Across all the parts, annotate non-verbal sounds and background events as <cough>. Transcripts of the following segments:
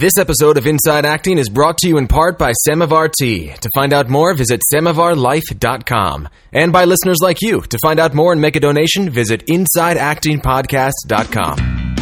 This episode of Inside Acting is brought to you in part by Samovar Tea. To find out more, visit samovarlife.com. And by listeners like you. To find out more and make a donation, visit InsideActingPodcast.com.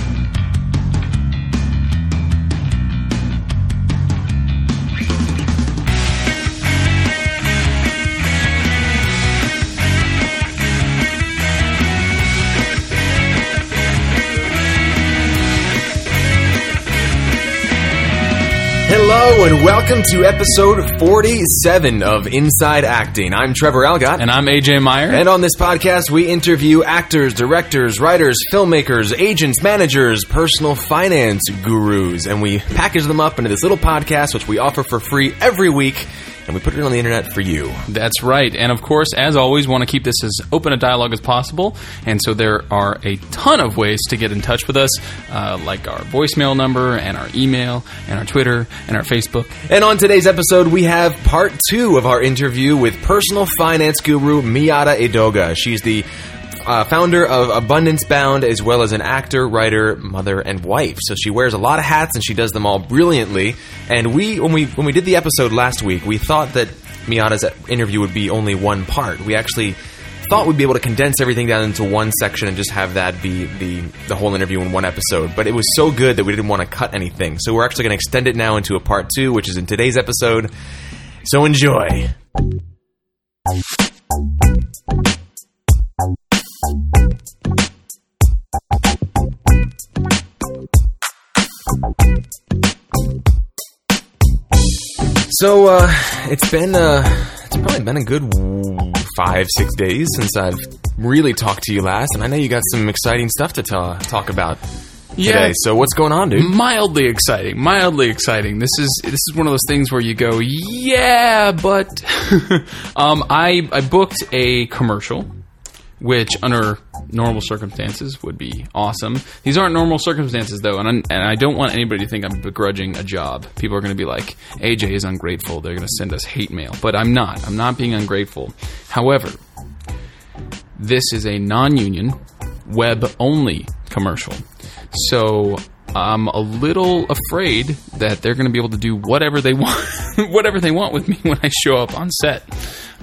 and welcome to episode 47 of Inside Acting. I'm Trevor Algatt. And I'm AJ Meijer. And on this podcast, we interview actors, directors, writers, filmmakers, agents, managers, personal finance gurus, and we package them up into this little podcast, which we offer for free every week and we put it on the internet for you. That's right. And of course, as always, want to keep this as open a dialogue as possible. And so there are a ton of ways to get in touch with us, uh, like our voicemail number and our email and our Twitter and our Facebook. And on today's episode, we have part two of our interview with personal finance guru Miyata Edoga. She's the uh, founder of Abundance Bound, as well as an actor, writer, mother, and wife. So she wears a lot of hats, and she does them all brilliantly. And we, when we when we did the episode last week, we thought that Miyata's interview would be only one part. We actually thought we'd be able to condense everything down into one section and just have that be the the whole interview in one episode. But it was so good that we didn't want to cut anything. So we're actually going to extend it now into a part two, which is in today's episode. So enjoy. So uh, it's been uh, it's probably been a good five six days since I've really talked to you last, and I know you got some exciting stuff to ta- talk about Yeah. today. So what's going on, dude? Mildly exciting, mildly exciting. This is this is one of those things where you go, yeah, but <laughs> um, I I booked a commercial, which under normal circumstances would be awesome. These aren't normal circumstances though, and I, and I don't want anybody to think I'm begrudging a job. People are going to be like, AJ is ungrateful. They're going to send us hate mail, but I'm not. I'm not being ungrateful. However, this is a non-union web only commercial so i'm a little afraid that they're going to be able to do whatever they <laughs> want whatever they want with me when i show up on set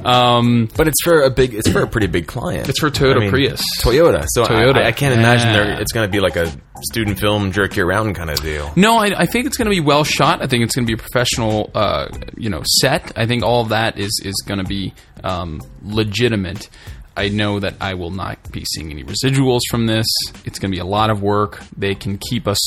um, But it's for a big, it's for a pretty big client. it's for toyota I mean, Prius Toyota. So Toyota. I, I can't imagine Yeah. it's going to be like a student film jerk you around kind of deal. no I, I think it's going to be well shot i think it's going to be a professional uh, you know set i think all of that is is going to be um, legitimate I know that I will not be seeing any residuals from this. It's going to be a lot of work. They can keep us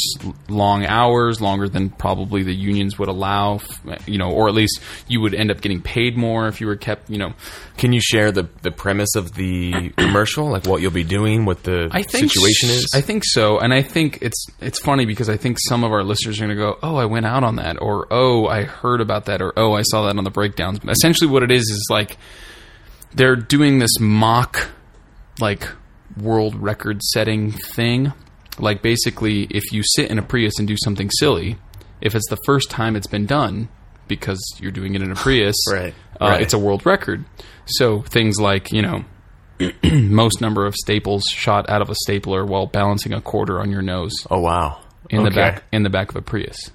long hours, longer than probably the unions would allow, you know, or at least you would end up getting paid more if you were kept, you know. Can you share the the premise of the commercial, like what you'll be doing, what the I think situation is? I think so, and I think it's it's funny because I think some of our listeners are going to go, "Oh, I went out on that," or "Oh, I heard about that," or "Oh, I saw that on the breakdowns." Essentially, what it is is like they're doing this mock, like world record setting thing. Like basically, if you sit in a Prius and do something silly, if it's the first time it's been done because you're doing it in a <laughs> Prius, Right, Uh, right. it's a world record. So things like you know <clears throat> most number of staples shot out of a stapler while balancing a quarter on your nose oh wow! in the back in the back of a Prius,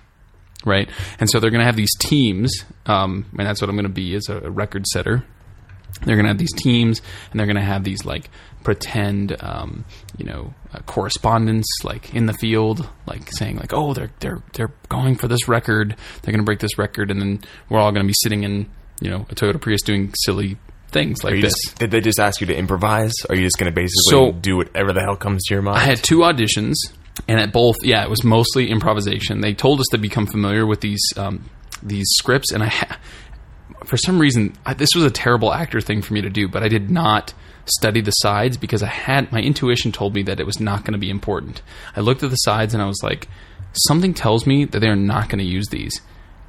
right? And so they're going to have these teams, um, and that's what I'm going to be as a record setter. They're going to have these teams, and they're going to have these like pretend, um, you know, uh, correspondence like in the field, like saying like, oh, they're they're they're going for this record, they're going to break this record, and then we're all going to be sitting in you know a Toyota Prius doing silly things like this. just, did they just ask you to improvise? Or are you just going to basically So- do whatever the hell comes to your mind? I had two auditions, and at both, yeah, it was mostly improvisation. They told us to become familiar with these um, these scripts, and I, ha- for some reason, I, this was a terrible actor thing for me to do, but I did not study the sides because I had my intuition told me that it was not going to be important. I looked at the sides and I was like, something tells me that they're not going to use these.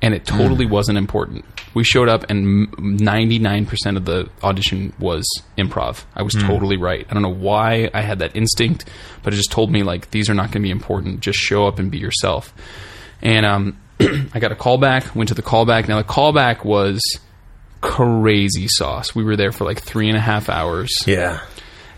And it totally wasn't important. We showed up, and ninety nine percent of the audition was improv. I was totally right. I don't know why I had that instinct, but it just told me like these are not going to be important. Just show up and be yourself. And um, <clears throat> I got a callback. Went to the callback. Now the callback was crazy sauce. We were there for like three and a half hours yeah.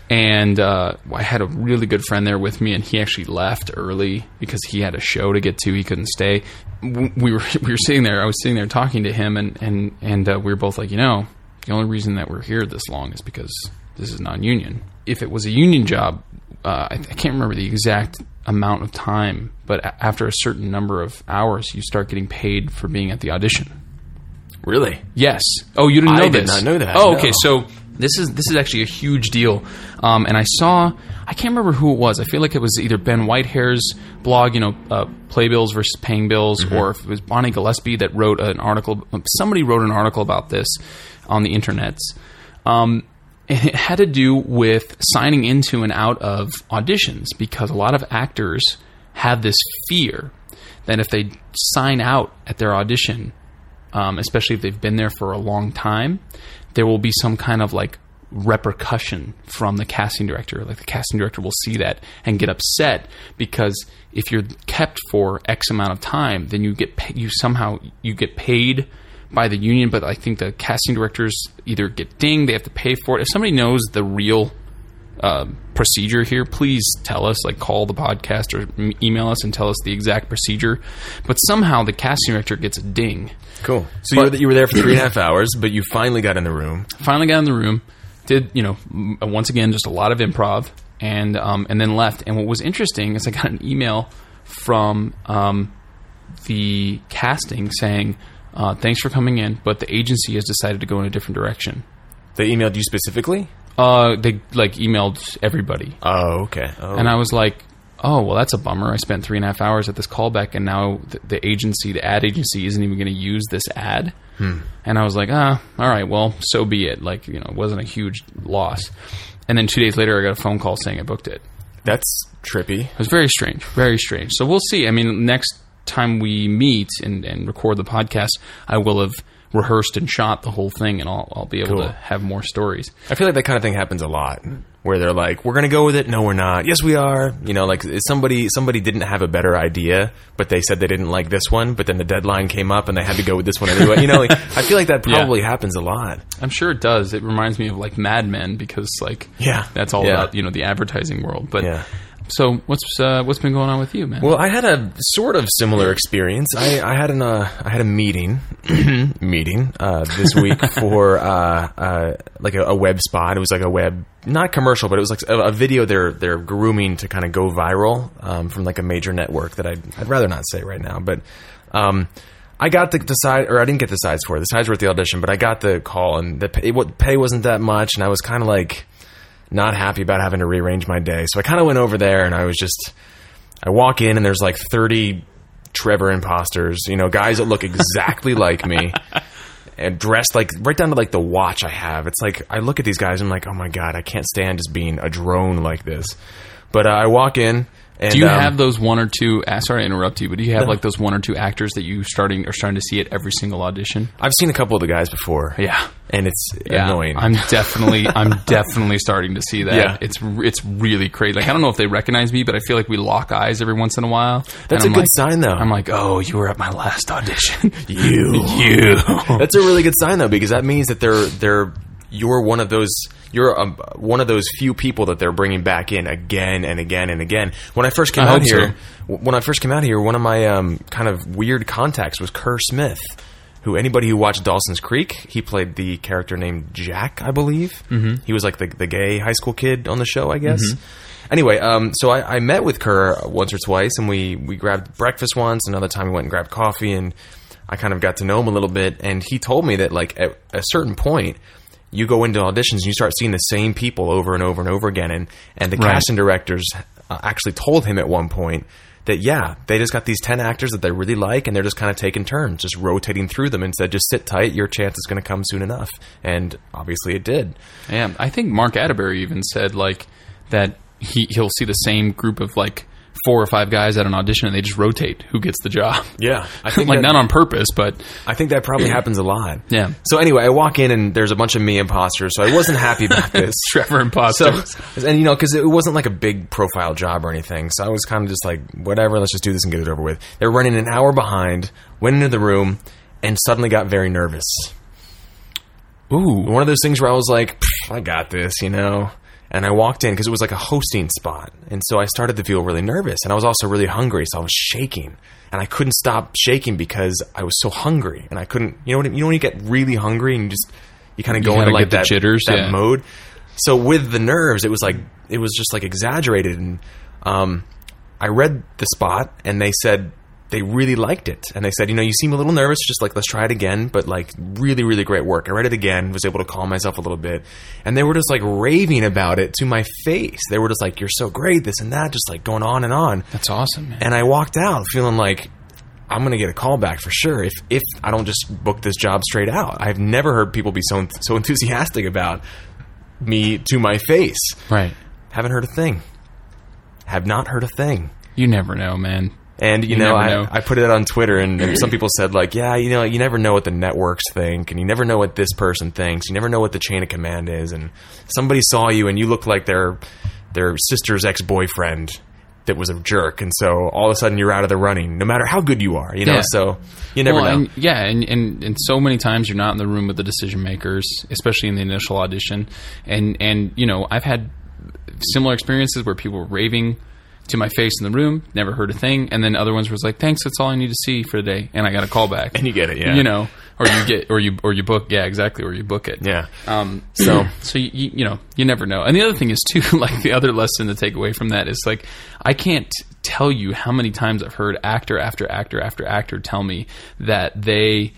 and uh, I had a really good friend there with me, and he actually left early because he had a show to get to. He couldn't stay. We were <laughs> we were sitting there. I was sitting there talking to him, and and and uh, we were both like, you know, the only reason that we're here this long is because this is non-union. If it was a union job, uh, I, I can't remember the exact amount of time, but a- after a certain number of hours, you start getting paid for being at the audition. Really? Yes. Oh, you didn't I know did this? not know that, Oh, okay. no. So this is this is actually a huge deal. Um, and I saw I can't remember who it was. I feel like it was either Ben Whitehair's blog, you know, uh, playbills versus paying bills, Mm-hmm. or if it was Bonnie Gillespie that wrote an article. Somebody wrote an article about this on the internets. Um, and it had to do with signing into and out of auditions because a lot of actors have this fear that if they sign out at their audition, um, especially if they've been there for a long time, there will be some kind of like repercussion from the casting director. Like the casting director will see that and get upset because if you're kept for X amount of time, then you get pay- you somehow you get paid by the union, but I think the casting directors either get dinged, they have to pay for it. If somebody knows the real um, procedure here, please tell us. Like, call the podcast or m- email us and tell us the exact procedure. But somehow the casting director gets a ding. Cool. So you, were, you were there for three and a half hours, but you finally got in the room. Finally got in the room, did you know m- once again just a lot of improv, and um, and then left. And what was interesting is I got an email from um, the casting saying. Uh, thanks for coming in, but the agency has decided to go in a different direction. They emailed you specifically? Uh, they like emailed everybody, Oh, okay. Oh. And I was like, oh, well, that's a bummer. I spent three and a half hours at this callback, and now the, the agency, the ad agency, isn't even going to use this ad. And I was like, ah, all right, well, so be it. Like, you know, it wasn't a huge loss. And then two days later, I got a phone call saying I booked it. That's trippy. It was very strange, very strange. So we'll see. I mean, next time we meet and, and record the podcast, I will have rehearsed and shot the whole thing, and I'll, I'll be able Cool. to have more stories. I feel like that kind of thing happens a lot, where they're like, "We're going to go with it." No, we're not. Yes, we are. You know, like somebody somebody didn't have a better idea, but they said they didn't like this one, but then the deadline came up and they had to go with this one anyway. You know, like, I feel like that <laughs> Yeah. probably happens a lot. I'm sure it does. It reminds me of like Mad Men because like Yeah. that's all Yeah. about you know the advertising world. But Yeah. So what's uh, what's been going on with you, man? Well, I had a sort of similar experience. I, I had an uh, I had a meeting <clears throat> meeting uh, this week <laughs> for uh, uh, like a, a web spot. It was like a web not commercial, but it was like a, a video they're they're grooming to kind of go viral um, from like a major network that I'd, I'd rather not say right now. But um, I got the, the side, or I didn't get the sides for it. The sides were at the audition, but I got the call, and the pay, what pay wasn't that much, and I was kind of like not happy about having to rearrange my day. So I kind of went over there and I was just, I walk in and there's like 30 Trevor imposters, you know, guys that look exactly <laughs> like me and dressed like right down to like the watch I have. It's like, I look at these guys and I'm like, oh my God, I can't stand just being a drone like this. But uh, I walk in and do you um, have those one or two? Uh, sorry to interrupt you, but do you have like those one or two actors that you starting are starting to see at every single audition? I've seen a couple of the guys before. Yeah. And it's Yeah, annoying. I'm <laughs> definitely, I'm definitely starting to see that. Yeah. it's it's really crazy. Like I don't know if they recognize me, but I feel like we lock eyes every once in a while. That's a good like- sign though. I'm like, oh, you were at my last audition. <laughs> you. <laughs> you. That's a really good sign though, because that means that they're they're you're one of those you're um, one of those few people that they're bringing back in again and again and again. When I first came I out here, w- when I first came out here, one of my um, kind of weird contacts was Kerr Smith. Who anybody who watched Dawson's Creek, he played the character named Jack, I believe. Mm-hmm. He was like the the gay high school kid on the show, I guess. Anyway, um, so I, I met with Kerr once or twice, and we we grabbed breakfast once. Another time, we went and grabbed coffee, and I kind of got to know him a little bit. And he told me that like at a certain point, you go into auditions and you start seeing the same people over and over and over again. And and the Right. casting directors uh, actually told him at one point that yeah, they just got these ten actors that they really like, and they're just kind of taking turns, just rotating through them, and said just sit tight, your chance is going to come soon enough. And obviously, it did. Yeah, I think Mark Atterbury even said like that he he'll see the same group of like four or five guys at an audition and they just rotate who gets the job. <laughs> Yeah, I think <laughs> like not on purpose, but I think that probably <clears throat> happens a lot. Yeah. So anyway, I walk in and there's a bunch of me imposters, so I wasn't happy about <laughs> this. Trevor Imposter. So, and you know, because it wasn't like a big profile job or anything, so I was kind of just like, whatever, let's just do this and get it over with. They're running an hour behind. Went into the room and suddenly got very nervous. Ooh, One of those things where I was like, I got this, you know. And I walked in because it was like a hosting spot. And so I started to feel really nervous. And I was also really hungry. So I was shaking. And I couldn't stop shaking because I was so hungry. And I couldn't, you know what I mean? You know when you get really hungry and you just, you kind of go into like that, jitters, that yeah. mode. So with the nerves, it was like, it was just like exaggerated. And um, I read the spot and they said, they really liked it. And they said, you know, you seem a little nervous, just like, let's try it again. But like, really, really great work. I read it again, was able to calm myself a little bit. And they were just like raving about it to my face. They were just like, you're so great, this and that, just like going on and on. That's awesome, man. And I walked out feeling like, I'm going to get a call back for sure if, if I don't just book this job straight out. I've never heard people be so, so enthusiastic about me to my face. right. Haven't heard a thing. Have not heard a thing. You never know, man. And you, You know, I, know. I put it on Twitter, and, and some people said like, "Yeah, you know, you never know what the networks think, and you never know what this person thinks. You never know what the chain of command is." And somebody saw you, and you looked like their their sister's ex boyfriend that was a jerk, and so all of a sudden you're out of the running, no matter how good you are. You know, Yeah. so you never well, know. And, yeah, and, and and so many times you're not in the room with the decision makers, especially in the initial audition. And and you know, I've had similar experiences where people were raving to my face in the room, never heard a thing, and then other ones was like, "Thanks, that's all I need to see for the day," and I got a call back. and you get it, yeah. You know, or you get, or you, or you book, yeah, exactly, or you book it. yeah. Um, So- <clears throat> so you, you know, you never know. And the other thing is too, <laughs> like the other lesson to take away from that is like, I can't tell you how many times I've heard actor after actor after actor tell me that they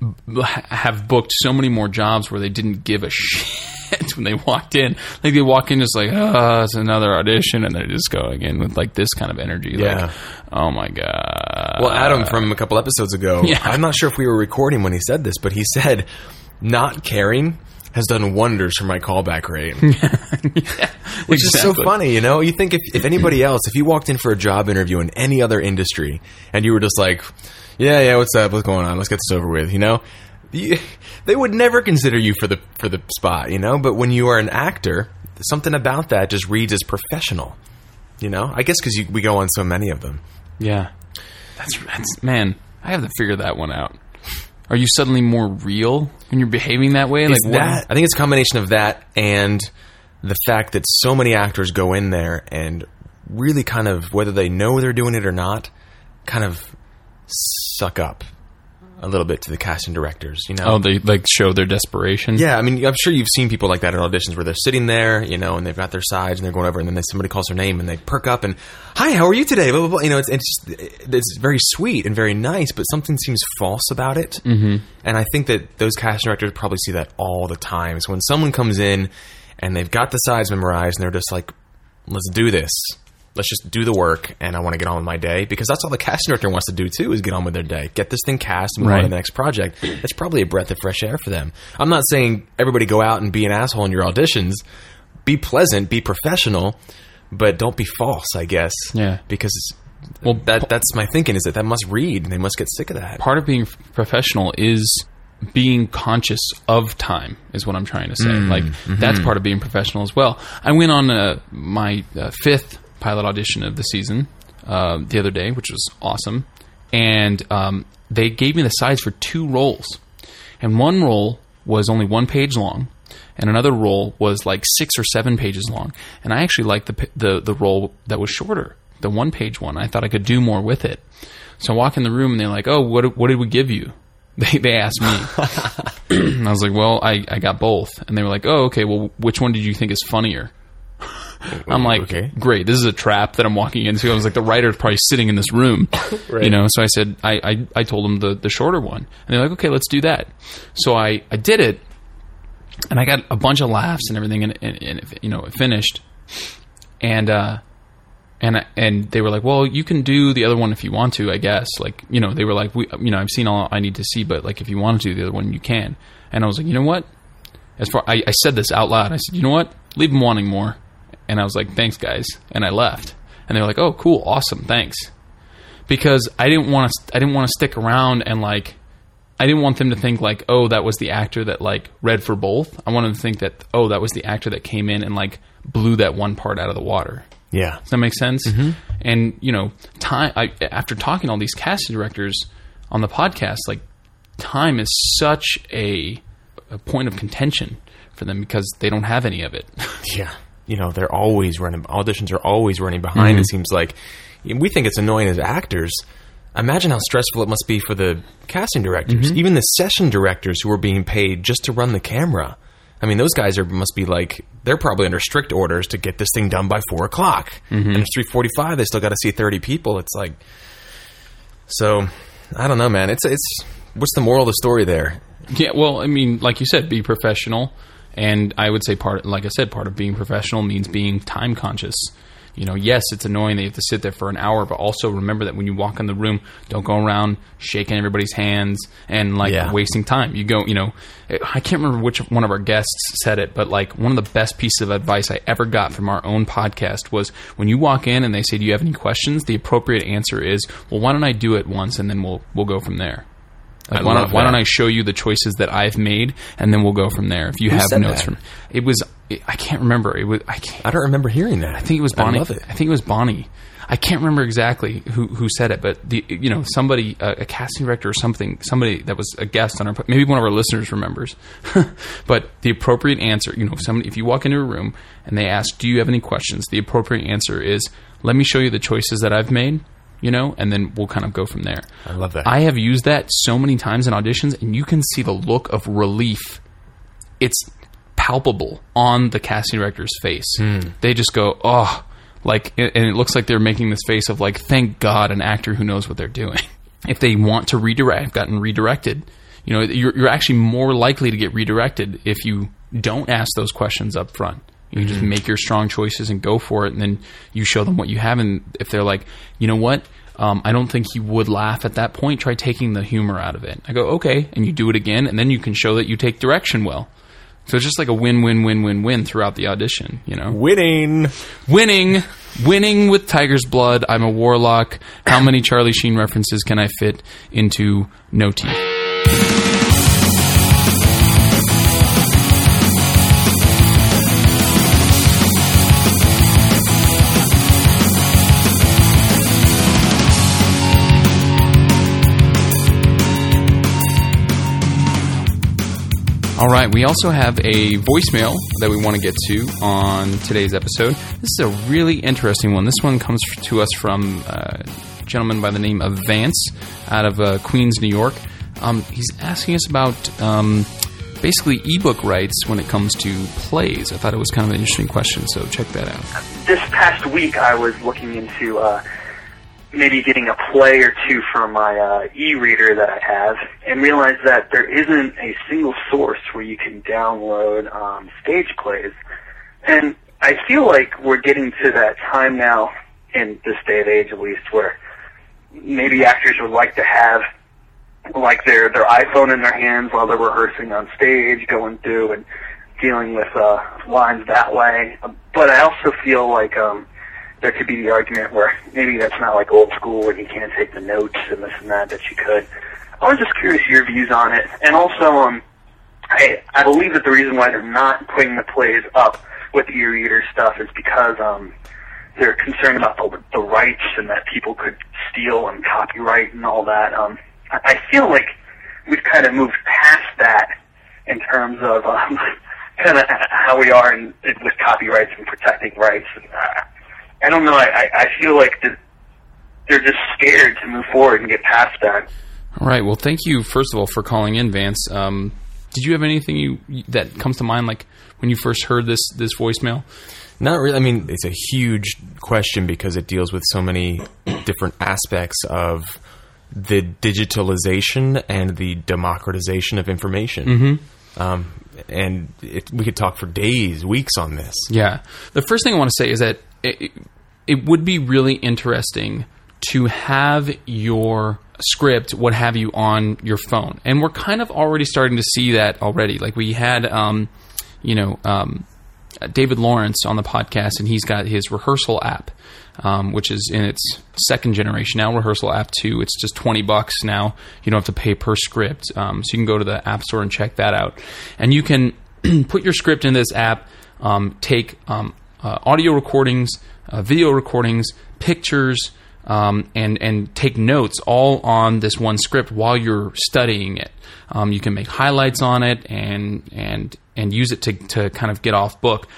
b- have booked so many more jobs where they didn't give a <laughs> shit when they walked in. Like they walk in just like, oh, it's another audition, and they're just going in with like this kind of energy. Yeah. Like, oh my god. Well, Adam from a couple episodes ago, <laughs> Yeah. I'm not sure if we were recording when he said this, but he said, "Not caring." Has done wonders for my callback rate. <laughs> Which is so funny, you know. You think if, if anybody else, if you walked in for a job interview in any other industry, and you were just like, "Yeah, yeah, what's up? What's going on? Let's get this over with," you know, you, <laughs> they would never consider you for the for the spot, you know. But when you are an actor, something about that just reads as professional, you know. I guess because we go on so many of them. Yeah. That's, that's man. I have to figure that one out. Are you suddenly more real when you're behaving that way? It's what- that. I think it's a combination of that and the fact that so many actors go in there and really kind of, whether they know they're doing it or not, kind of suck up a little bit to the casting directors. You know? Oh, they like show their desperation. Yeah, I mean, I'm sure you've seen people like that at auditions where they're sitting there, you know, and they've got their sides and they're going over, and then somebody calls their name and they perk up and, "Hi, how are you today?" Blah blah blah. You know, it's it's just, it's very sweet and very nice, but something seems false about it. Mm-hmm. And I think that those casting directors probably see that all the time. So when someone comes in and they've got the sides memorized and they're just like, "Let's do this." Let's just do the work, and I want to get on with my day because that's all the casting director wants to do too is get on with their day, get this thing cast, and move on to the next project. It's probably a breath of fresh air for them. I'm not saying everybody go out and be an asshole in your auditions. Be pleasant, be professional, but don't be false. I guess. Yeah. Because Well, that that's my thinking is that that must read. and They must get sick of that. part of being professional is being conscious of time is what I'm trying to say. like that's part of being professional as well. I went on uh, my uh, fifth pilot audition of the season uh, the other day, which was awesome, and um, they gave me the sides for two roles, and one role was only one page long. And another role was like six or seven pages long, and I actually liked the the the role that was shorter, the one page one. I thought I could do more with it. So I walk in the room and they're like, "Oh, what what did we give you?" <laughs> They they asked me, <laughs> <clears throat> and I was like, "Well, I I got both." And they were like, "Oh, okay. Well, which one did you think is funnier?" <laughs> I'm like, Okay. "Great, this is a trap that I'm walking into." I was like, "The writer's probably sitting in this room," <laughs> you know. So I said, I, I I told them the the shorter one, and they're like, "Okay, let's do that." So I I did it, and I got a bunch of laughs and everything, and, and, and it, you know, it finished, and uh, and and they were like, "Well, you can do the other one if you want to, I guess." Like, you know, they were like, "We, you know, I've seen all I need to see, but like, if you want to do the other one, you can." And I was like, "You know what?" As far I, I said this out loud, I said, "You know what? Leave them wanting more." And I was like, "Thanks, guys," and I left. And they were like, "Oh, cool, awesome, thanks," because I didn't want to. I didn't want to stick around and like. I didn't want them to think like, oh, that was the actor that like read for both. I wanted them to think that, oh, that was the actor that came in and like blew that one part out of the water. Yeah. Does that make sense? Mm-hmm. And you know, time. I, after talking to all these casting directors on the podcast, like time is such a, a point of contention for them because they don't have any of it. Yeah. You know, they're always running, auditions are always running behind, it mm-hmm. seems like. We think it's annoying as actors. Imagine how stressful it must be for the casting directors, mm-hmm. even the session directors who are being paid just to run the camera. I mean, those guys are must be like they're probably under strict orders to get this thing done by four o'clock, mm-hmm. and it's three forty-five. They still got to see thirty people. It's like, so I don't know, man. It's it's what's the moral of the story there? Yeah, well, I mean, like you said, be professional, and I would say part, like I said, part of being professional means being time conscious. You know, yes, it's annoying that you have to sit there for an hour, but also remember that when you walk in the room, don't go around shaking everybody's hands and like Yeah. wasting time. You go, you know, I can't remember which one of our guests said it, but like one of the best pieces of advice I ever got from our own podcast was when you walk in and they say, "Do you have any questions?" The appropriate answer is, "Well, why don't I do it once and then we'll we'll go from there." Like, I why, don't, why don't I show you the choices that I've made, and then we'll go from there. If you have notes that? from it was, I can't remember. It was I can't. I don't remember hearing that. I think it was Bonnie. I love it. I think it was Bonnie. I can't remember exactly who who said it, but the you know somebody uh, a casting director or something somebody that was a guest on our maybe one of our listeners remembers. <laughs> but the appropriate answer, you know, if somebody if you walk into a room and they ask, "Do you have any questions?" The appropriate answer is, "Let me show you the choices that I've made." You know, and then we'll kind of go from there. I love that. I have used that so many times in auditions, and you can see the look of relief. It's palpable on the casting director's face. Hmm. They just go, oh, like, and it looks like they're making this face of like, thank God, an actor who knows what they're doing. <laughs> If they want to redirect, I've gotten redirected. You know, you're, you're actually more likely to get redirected if you don't ask those questions up front. You just make your strong choices and go for it, and then you show them what you have. And if they're like, you know what, um, I don't think he would laugh at that point. Try taking the humor out of it. I go, okay, and you do it again, and then you can show that you take direction well. So it's just like a win, win, win, win, win throughout the audition. You know, Winning. winning, winning with Tiger's Blood. I'm a warlock. How many Charlie Sheen references can I fit into no teeth? All right, we also have a voicemail that we want to get to on today's episode. This is a really interesting one. This one comes to us from a gentleman by the name of Vance out of uh, Queens, New York. Um, he's asking us about um, basically ebook rights when it comes to plays. I thought it was kind of an interesting question, so check that out. this past week I was looking into uh, maybe getting a play or two from my uh, e-reader that I have, and realized that there isn't a single source where you can download um, stage plays. And I feel like we're getting to that time now, in this day and age at least, where maybe actors would like to have like their their iPhone in their hands while they're rehearsing on stage, going through and dealing with uh, lines that way. But I also feel like um, there could be the argument where maybe that's not like old school and you can't take the notes and this and that that you could. I was just curious your views on it, and also um, I I believe that the reason why they're not putting the plays up with the e-reader stuff is because um, they're concerned about the, the rights and that people could steal and copyright and all that. Um, I, I feel like we've kind of moved past that in terms of um, <laughs> kind of how we are in, with copyrights and protecting rights. And, uh, I don't know. I, I I feel like that they're just scared to move forward and get past that. All right. Well, thank you first of all for calling in, Vance. Um, did you have anything you that comes to mind, like when you first heard this this voicemail? Not really. I mean, it's a huge question because it deals with so many different aspects of the digitalization and the democratization of information. Mm-hmm. Um, and it, we could talk for days, weeks on this. Yeah. The first thing I want to say is that it, it would be really interesting to have your script, what have you, on your phone. And we're kind of already starting to see that already. Like we had, um, you know, um, David Lawrence on the podcast, and he's got his rehearsal app, um, which is in its second generation now. Rehearsal app two, it's just twenty bucks now. You don't have to pay per script, um, so you can go to the app store and check that out. And you can <clears throat> put your script in this app, um, take um, uh, audio recordings, uh, video recordings, pictures. um, and and take notes all on this one script while you're studying it. Um, you can make highlights on it and and and use it to to kind of get off book.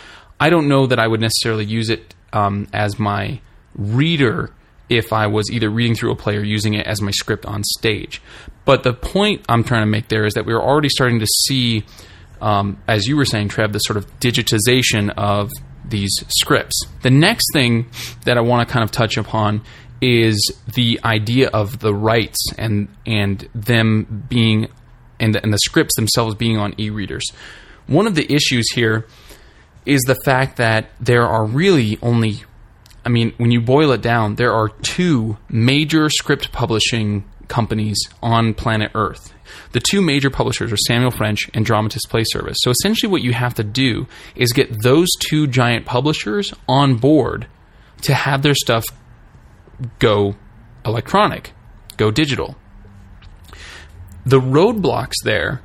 I don't know that I would necessarily use it um, as my reader if I was either reading through a play or using it as my script on stage. But the point I'm trying to make there is that we're already starting to see, um, as you were saying, Trev, the sort of digitization of these scripts. The next thing that I want to kind of touch upon is the idea of the rights and and them being and the, and the scripts themselves being on e-readers. One of the issues here is the fact that there are really only I mean, when you boil it down, there are two major script publishing companies on planet Earth. The two major publishers are Samuel French and Dramatist Play Service. So essentially, what you have to do is get those two giant publishers on board to have their stuff go electronic, go digital. The roadblocks there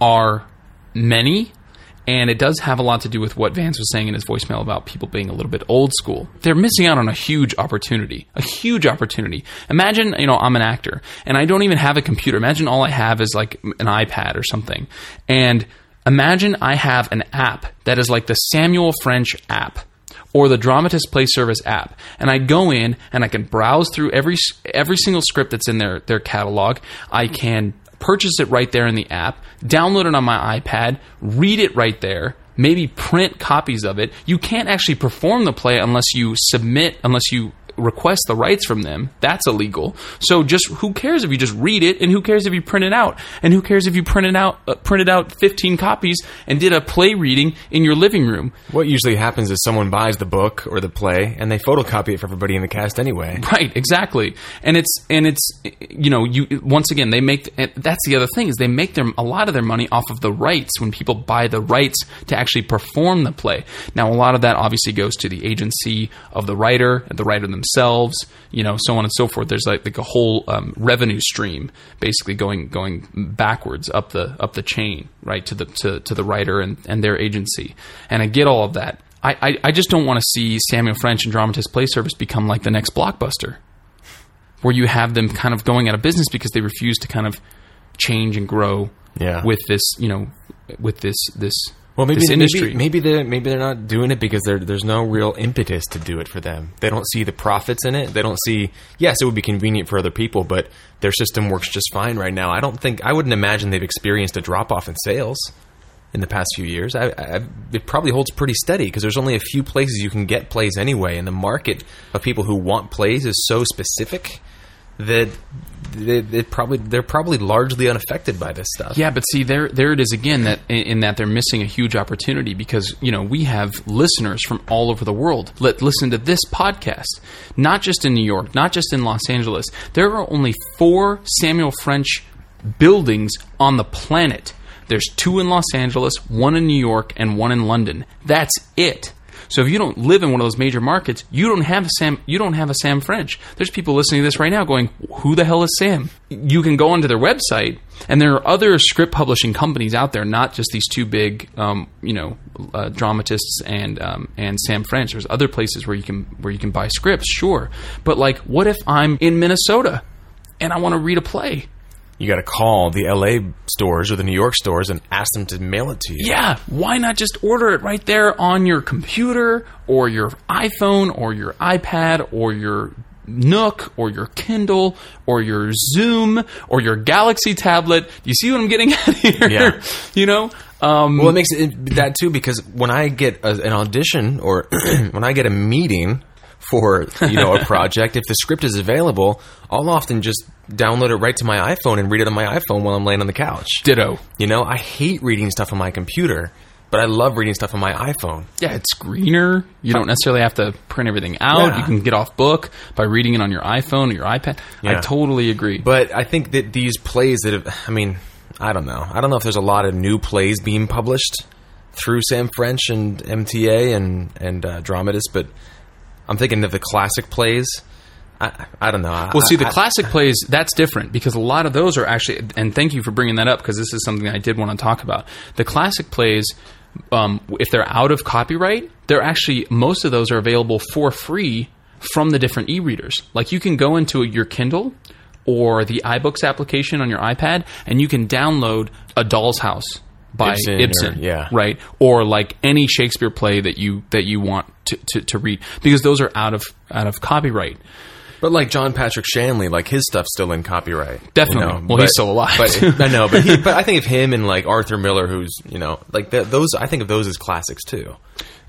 are many and it does have a lot to do with what Vance was saying in his voicemail about people being a little bit old school. They're missing out on a huge opportunity. A huge opportunity. Imagine, you know, I'm an actor and I don't even have a computer. Imagine all I have is like an iPad or something. And imagine I have an app that is like the Samuel French app or the Dramatist Play Service app, and I go in and I can browse through every every single script that's in their their catalog. I can purchase it right there in the app, download it on my iPad, read it right there, maybe print copies of it. You can't actually perform the play unless you submit, unless you request the rights from them. That's illegal. So just who cares if you just read it, and who cares if you print it out, and who cares if you printed out uh, printed out 15 copies and did a play reading in your living room. What usually happens is someone buys the book or the play and they photocopy it for everybody in the cast anyway. Right, exactly. And it's and it's you know you once again they make that's the other thing is they make them a lot of their money off of the rights when people buy the rights to actually perform the play. Now a lot of that obviously goes to the agency of the writer, and the writer themselves, you know, so on and so forth. There's like, like a whole um, revenue stream basically going going backwards up the up the chain, right to the to, to the writer and, and their agency. And I get all of that. I, I, I just don't want to see Samuel French and Dramatist Play Service become like the next blockbuster, where you have them kind of going out of business because they refuse to kind of change and grow Yeah. with this, you know, with this this Well, maybe this industry. maybe maybe they maybe they're not doing it because there's no real impetus to do it for them. They don't see the profits in it. They don't see. Yes, it would be convenient for other people, but their system works just fine right now. I don't think I wouldn't imagine they've experienced a drop off in sales in the past few years. I, I, it probably holds pretty steady because there's only a few places you can get plays anyway, and the market of people who want plays is so specific that they, they probably they're probably largely unaffected by this stuff. Yeah, but see, there there it is again that in, that they're missing a huge opportunity because you know we have listeners from all over the world that listen to this podcast, not just in New York, not just in Los Angeles. There are only four Samuel French buildings on the planet. There's two in Los Angeles, one in New York, and one in London. That's it. So if you don't live in one of those major markets, you don't have a Sam. You don't have a Sam French. There's people listening to this right now going, "Who the hell is Sam?" You can go onto their website, and there are other script publishing companies out there, not just these two big, um, you know, uh, dramatists and um, and Sam French. There's other places where you can where you can buy scripts, sure. But like, what if I'm in Minnesota and I want to read a play? You got to call the LA stores or the New York stores and ask them to mail it to you. Yeah, why not just order it right there on your computer or your iPhone or your iPad or your Nook or your Kindle or your Xoom or your Galaxy tablet? You see what I'm getting <laughs> at here? Yeah. <laughs> you know? Um, Well, it makes it that too because when I get a, an audition or <clears throat> when I get a meeting for you know a <laughs> project, if the script is available, I'll often just download it right to my iPhone and read it on my iPhone while I'm laying on the couch. ditto. You know, I hate reading stuff on my computer, but I love reading stuff on my iPhone. Yeah, it's greener. You don't necessarily have to print everything out. Yeah. You can get off book by reading it on your iPhone or your iPad. I totally agree. But I think that these plays that have, I mean, I don't know. I don't know if there's a lot of new plays being published through Sam French and MTA and and uh, Dramatist, but I'm thinking of the classic plays. I, I don't know. I- Well, see, the I- classic plays, that's different because a lot of those are actually, and thank you for bringing that up because this is something I did want to talk about. The classic plays, um, if they're out of copyright, they're actually, most of those are available for free from the different e-readers. Like you can go into your Kindle or the iBooks application on your iPad, and you can download A Doll's House by Ibsen Ibsen, or- yeah. right? Or like any Shakespeare play that you that you want to, to, to read, because those are out of out of copyright. But like John Patrick Shanley, like his stuff's still in copyright. Definitely. Well, he's still alive. But <laughs> I know, but he, but I think of him and like Arthur Miller, who's you know like th- those. I think of those as classics too.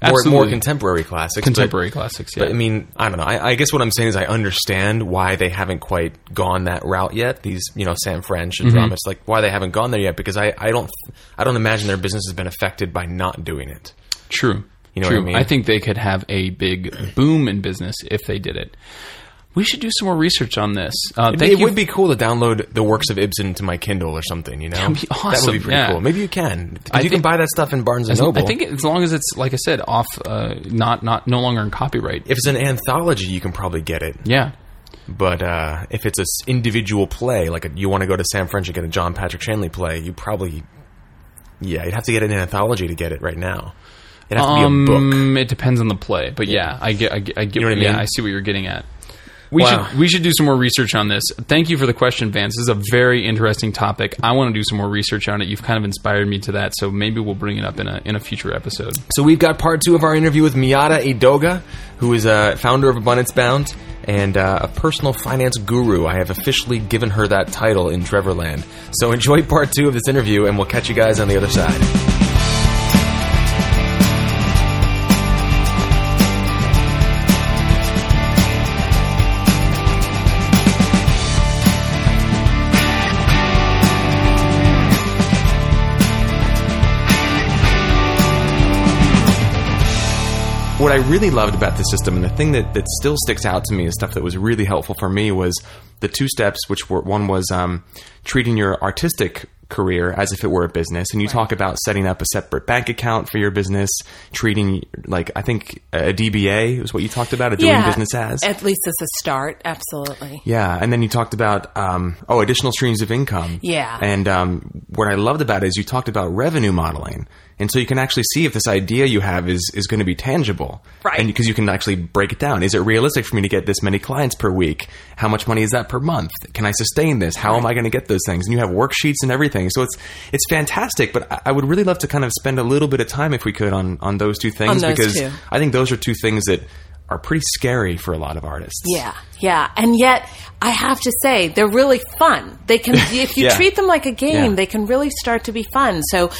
More, more contemporary classics. Contemporary but, classics, yeah. But I mean, I don't know. I, I guess what I'm saying is I understand why they haven't quite gone that route yet. These you know Sam French Mm-hmm. and dramatists, like why they haven't gone there yet because I, I don't I don't imagine their business has been affected by not doing it. True. You know what True. I mean? think they could have a big boom in business if they did it. We should do some more research on this. Uh, it you. would be cool to download the works of Ibsen to my Kindle or something. You know, That'd be That would be pretty yeah. cool. Maybe you can. I you can buy that stuff in Barnes and Noble. I think as long as it's like I said, off, uh, not not no longer in copyright. if it's an anthology, you can probably get it. Yeah. But uh, if it's an individual play, like a, you want to go to Sam French and get a John Patrick Shanley play, you probably, yeah, you'd have to get an anthology to get it right now. It'd have to be a book. Um, it depends on the play, but yeah, I get, I get, I get know what I yeah, mean? I see what you're getting at. We Wow. should we should do some more research on this. Thank you for the question, Vance. This is a very interesting topic. I want to do some more research on it. You've kind of inspired me to that, so maybe we'll bring it up in a in a future episode. So we've got part two of our interview with Miyata Edoga, who is a founder of Abundance Bound and uh, a personal finance guru. I have officially given her that title in Trevorland. So enjoy part two of this interview, and we'll catch you guys on the other side. Really loved about the system, and the thing that, that still sticks out to me is stuff that was really helpful for me was the two steps, which were one was um, treating your artistic career as if it were a business, and you talk about setting up a separate bank account for your business, treating like I think a DBA was what you talked about, a doing business as. At least as a start, absolutely. Yeah, and then you talked about um, oh additional streams of income. Yeah. and um, what I loved about it is you talked about revenue modeling, and so you can actually see if this idea you have is is going to be tangible, Right. And because you can actually break it down. Is it realistic for me to get this many clients per week? How much money is that per month? Can I sustain this? How am I going to get those things? And you have worksheets and everything, so it's it's fantastic. But I- I would really love to kind of spend a little bit of time if we could on on those two things those because two. I think those are two things that are pretty scary for a lot of artists. Yeah, yeah. And yet, I have to say, they're really fun. They can, <laughs> if you Yeah. treat them like a game, Yeah. they can really start to be fun. So,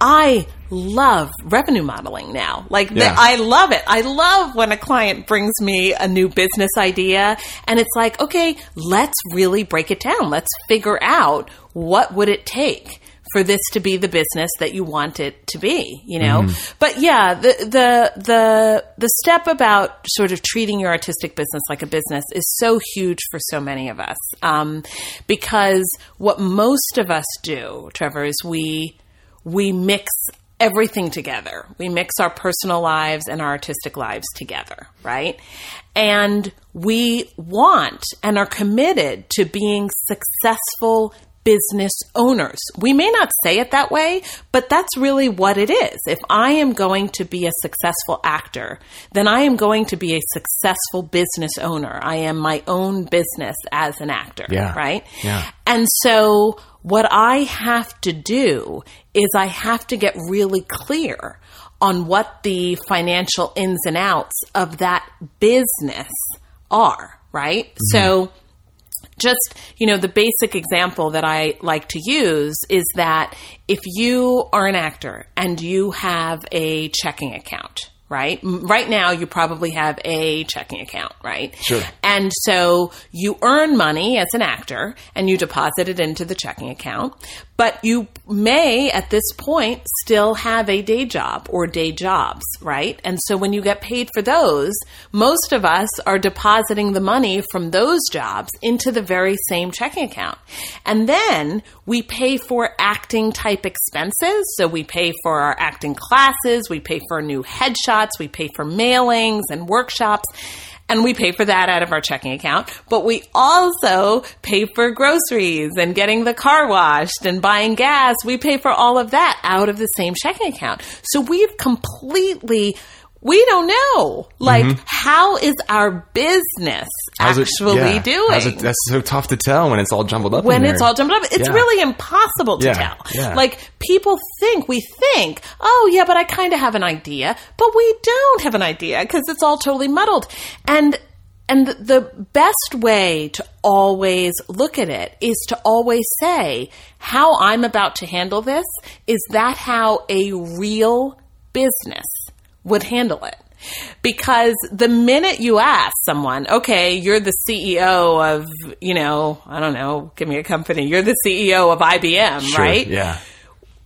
I love revenue modeling now. Like, the- I love it. I love when a client brings me a new business idea and it's like, okay, let's really break it down. Let's figure out what would it take for this to be the business that you want it to be, you know? But yeah, the, the, the, the step about sort of treating your artistic business like a business is so huge for so many of us. Um, because what most of us do, Trevor, is we, we mix everything together. We mix our personal lives and our artistic lives together, right? And we want and are committed to being successful business owners. We may not say it that way, but that's really what it is. If I am going to be a successful actor, then I am going to be a successful business owner. I am my own business as an actor, Yeah. right? Yeah. And so what I have to do is I have to get really clear on what the financial ins and outs of that business are, right? Mm-hmm. So just, you know, the basic example that I like to use is that if you are an actor and you have a checking account, right? Right now, you probably have a checking account, right? Sure. And so you earn money as an actor and you deposit it into the checking account, but you may at this point still have a day job or day jobs, right? And so when you get paid for those, most of us are depositing the money from those jobs into the very same checking account. And then we pay for acting type expenses. So we pay for our acting classes, we pay for new headshots, we pay for mailings and workshops. And we pay for that out of our checking account, but we also pay for groceries and getting the car washed and buying gas. We pay for all of that out of the same checking account. So we've completely we don't know. Like, mm-hmm. how is our business How's it- actually yeah. doing? It- that's so tough to tell when it's all jumbled up. when it's all jumbled up, it's Yeah. really impossible to Yeah, tell. Like people think, we think, oh yeah, but I kind of have an idea, but we don't have an idea because it's all totally muddled. And and the best way to always look at it is to always say, how I'm about to handle this is that how a real business would handle it. Because the minute you ask someone, okay, you're the CEO of, you know, I don't know, give me a company, you're the CEO of IBM, Sure, right? Yeah.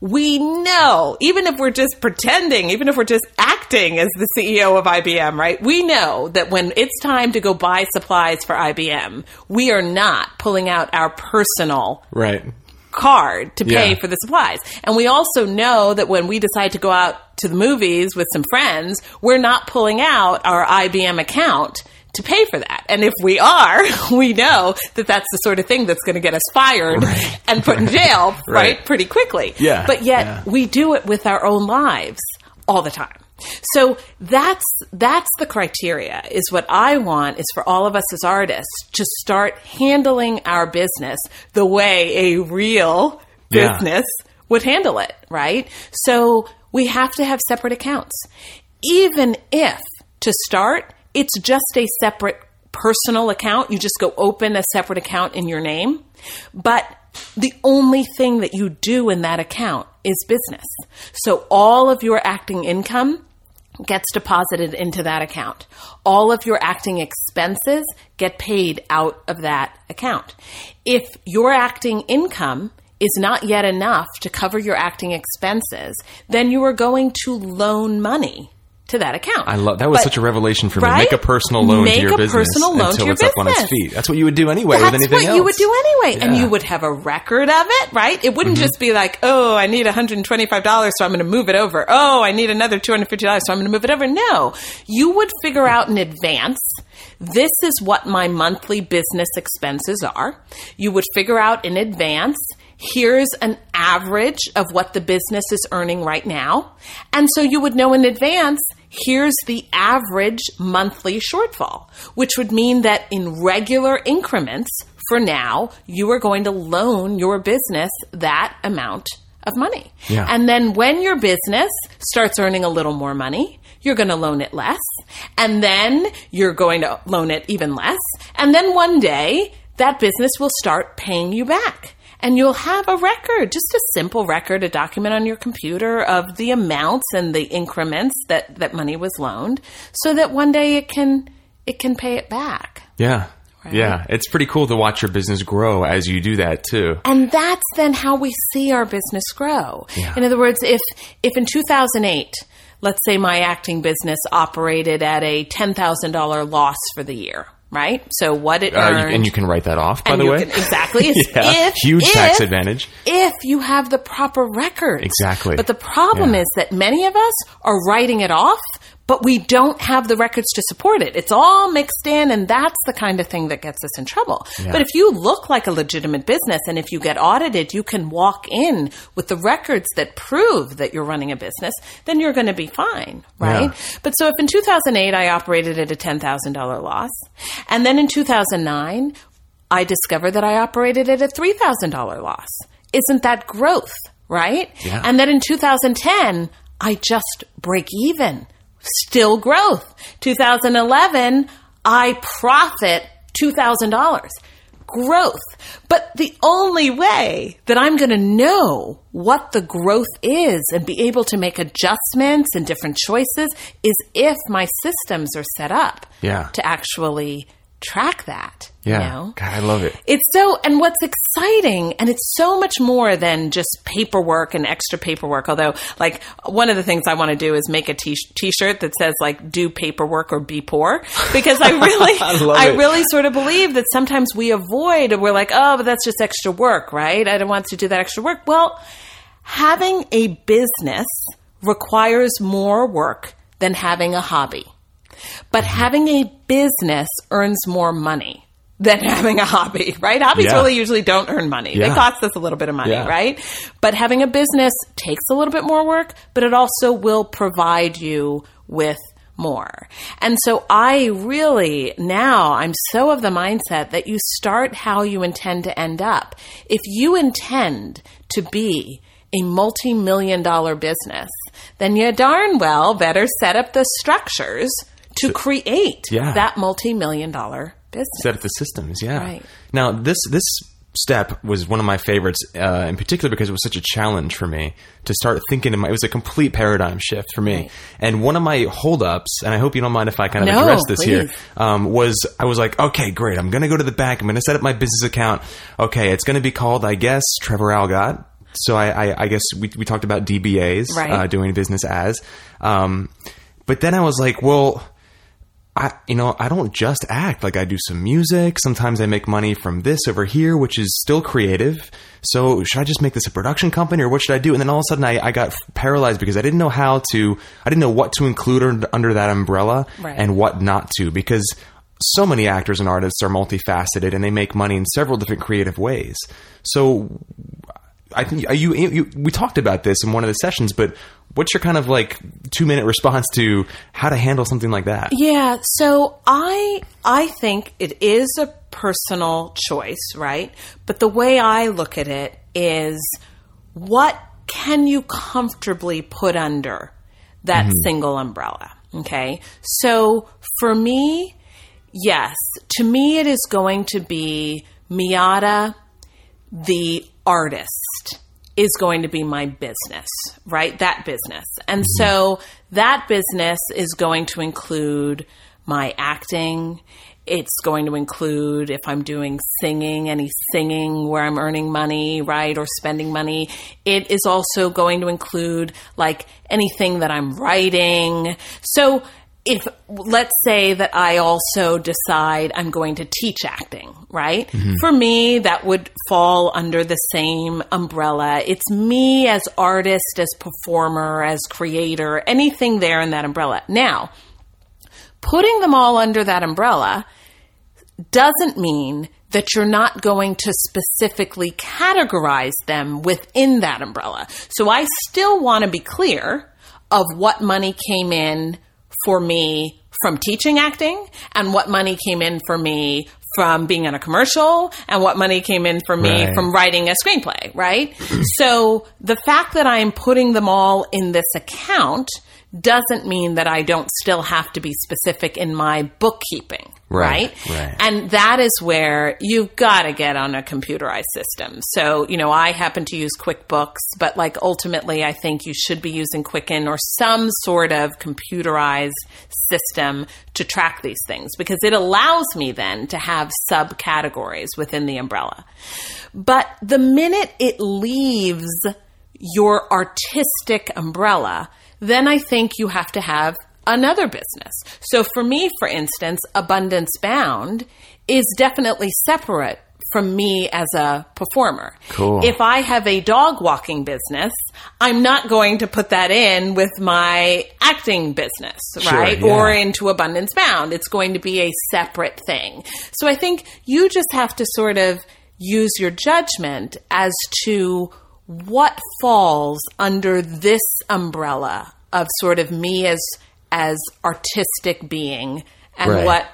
We know, even if we're just pretending, even if we're just acting as the CEO of IBM, right? We know that when it's time to go buy supplies for IBM, we are not pulling out our personal Right. Card to pay Yeah. for the supplies. And we also know that when we decide to go out to the movies with some friends, we're not pulling out our IBM account to pay for that. And if we are, <laughs> we know that that's the sort of thing that's going to get us fired and put in jail, <laughs> right. Right. pretty quickly. Yeah. But yet Yeah. we do it with our own lives all the time. So that's that's the criteria is what I want is for all of us as artists to start handling our business the way a real Yeah. business would handle it, right? So we have to have separate accounts. Even if to start it's just a separate personal account, you just go open a separate account in your name, but the only thing that you do in that account is business. So all of your acting income gets deposited into that account. All of your acting expenses get paid out of that account. If your acting income is not yet enough to cover your acting expenses, then you are going to loan money to that account. I love that was But- such a revelation for me. right? Make a personal loan Make to your business until it's up on its feet. That's what you would do anyway That's with anything what else. you would do anyway. And you would have a record of it, right? It wouldn't mm-hmm. just be like, oh, I need $125, so I'm going to move it over. Oh, I need another $250, so I'm going to move it over. No. You would figure out in advance, this is what my monthly business expenses are. You would figure out in advance, here's an average of what the business is earning right now. And so you would know in advance, here's the average monthly shortfall, which would mean that in regular increments for now, you are going to loan your business that amount of money. Yeah. And then when your business starts earning a little more money, you're going to loan it less. And then you're going to loan it even less. And then one day, that business will start paying you back. And you'll have a record, just a simple record, a document on your computer of the amounts and the increments that, that money was loaned, so that one day it can it can pay it back. Yeah. Yeah. It's pretty cool to watch your business grow as you do that too. And that's then how we see our business grow. Yeah. In other words, if if in 2008, let's say my acting business operated at a $10,000 loss for the year, right? So what it Uh, earned and you can write that off, by the way. can- exactly. <laughs> It's Yeah. if, Huge if- tax advantage. If you have the proper records. Exactly. But the problem Yeah. is that many of us are writing it off, but we don't have the records to support it. It's all mixed in, and that's the kind of thing that gets us in trouble. But if you look like a legitimate business and if you get audited, you can walk in with the records that prove that you're running a business, then you're going to be fine, right? Yeah. But so if in 2008 I operated at a $10,000 loss, and then in 2009 I discovered that I operated at a $3,000 loss. Isn't that growth, right? Yeah. And then in 2010 I just break even. Still growth. 2011 I profit $2,000 growth. But the only way that I'm going to know what the growth is and be able to make adjustments and different choices is if my systems are set up Yeah. to actually track that. Yeah. You know? God, I love it. It's so, and what's exciting, and it's so much more than just paperwork and extra paperwork. Although, like, one of the things I want to do is make a t- t-shirt that says like "Do paperwork or be poor," because I really, <laughs> I I really sort of believe that sometimes we avoid, and we're like, "Oh, but that's just extra work, right? I don't want to do that extra work." Well, having a business requires more work than having a hobby. But having a business earns more money than <laughs> having a hobby, right? Hobbies Yeah. really usually don't earn money. They Yeah. cost us a little bit of money, Yeah. right? But having a business takes a little bit more work, but it also will provide you with more. And so I really now I'm so of the mindset that you start how you intend to end up. If you intend to be a multi-million dollar business, then you darn well better set up the structures to create Yeah. that multi-million dollar business. set up the systems. Yeah. Right. Now this this step was one of my favorites, uh, in particular because it was such a challenge for me to start thinking. In my, it was a complete paradigm shift for me. And one of my holdups, and I hope you don't mind if I kind of No, address this here, um, was I was like, okay, great, I'm going to go to the bank. I'm going to set up my business account. Okay, it's going to be called, I guess, Trevor Algatt. So I, I, I guess we, we talked about DBAs, Right. uh, doing business as. Um, but then I was like, well, I, you know, I don't just act like I do some music. Sometimes I make money from this over here, which is still creative. So should I just make this a production company or what should I do? And then all of a sudden I, I got paralyzed because I didn't know how to, I didn't know what to include under, that umbrella Right. and what not to because so many actors and artists are multifaceted and they make money in several different creative ways. So I think are you, you we talked about this in one of the sessions, but what's your kind of like two minute response to how to handle something like that? Yeah, so I I think it is a personal choice, right? But the way I look at it is what can you comfortably put under that mm-hmm. single umbrella? Okay? So for me, yes, to me it is going to be Miata the artist is going to be my business, right? That business. And so that business is going to include my acting. It's going to include if I'm doing singing, any singing where I'm earning money, right, or spending money. It is also going to include like anything that I'm writing. So if let's say that I also decide I'm going to teach acting, right? Mm-hmm. For me, that would fall under the same umbrella. It's me as artist, as performer, as creator, anything there in that umbrella. Now, putting them all under that umbrella doesn't mean that you're not going to specifically categorize them within that umbrella. So I still want to be clear of what money came in for me from teaching acting and what money came in for me from being in a commercial and what money came in for me Right. from writing a screenplay, right? <clears throat> so the fact that I'm putting them all in this account doesn't mean that I don't still have to be specific in my bookkeeping. Right, Right. right. And that is where you've got to get on a computerized system. So, you know, I happen to use QuickBooks, but like ultimately, I think you should be using Quicken or some sort of computerized system to track these things because it allows me then to have subcategories within the umbrella. But the minute it leaves your artistic umbrella, then I think you have to have another business. So for me, for instance, Abundance Bound is definitely separate from me as a performer. Cool. If I have a dog walking business, I'm not going to put that in with my acting business, Sure, right? yeah. Or into Abundance Bound. It's going to be a separate thing. So I think you just have to sort of use your judgment as to what falls under this umbrella of sort of me as as artistic being and Right. what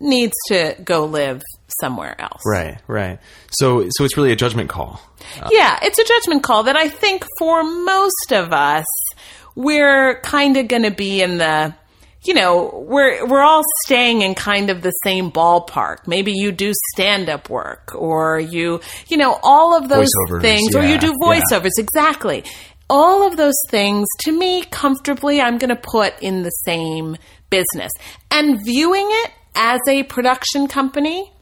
needs to go live somewhere else. Right, right. So, so it's really a judgment call. Uh, yeah, it's a judgment call that I think for most of us, we're kind of going to be in the, you know, we're we're all staying in kind of the same ballpark. Maybe you do stand up work, or you, you know, all of those Voiceovers, things, or you do yeah. voiceovers. Exactly. All of those things, to me, comfortably, I'm going to put in the same business and viewing it as a production company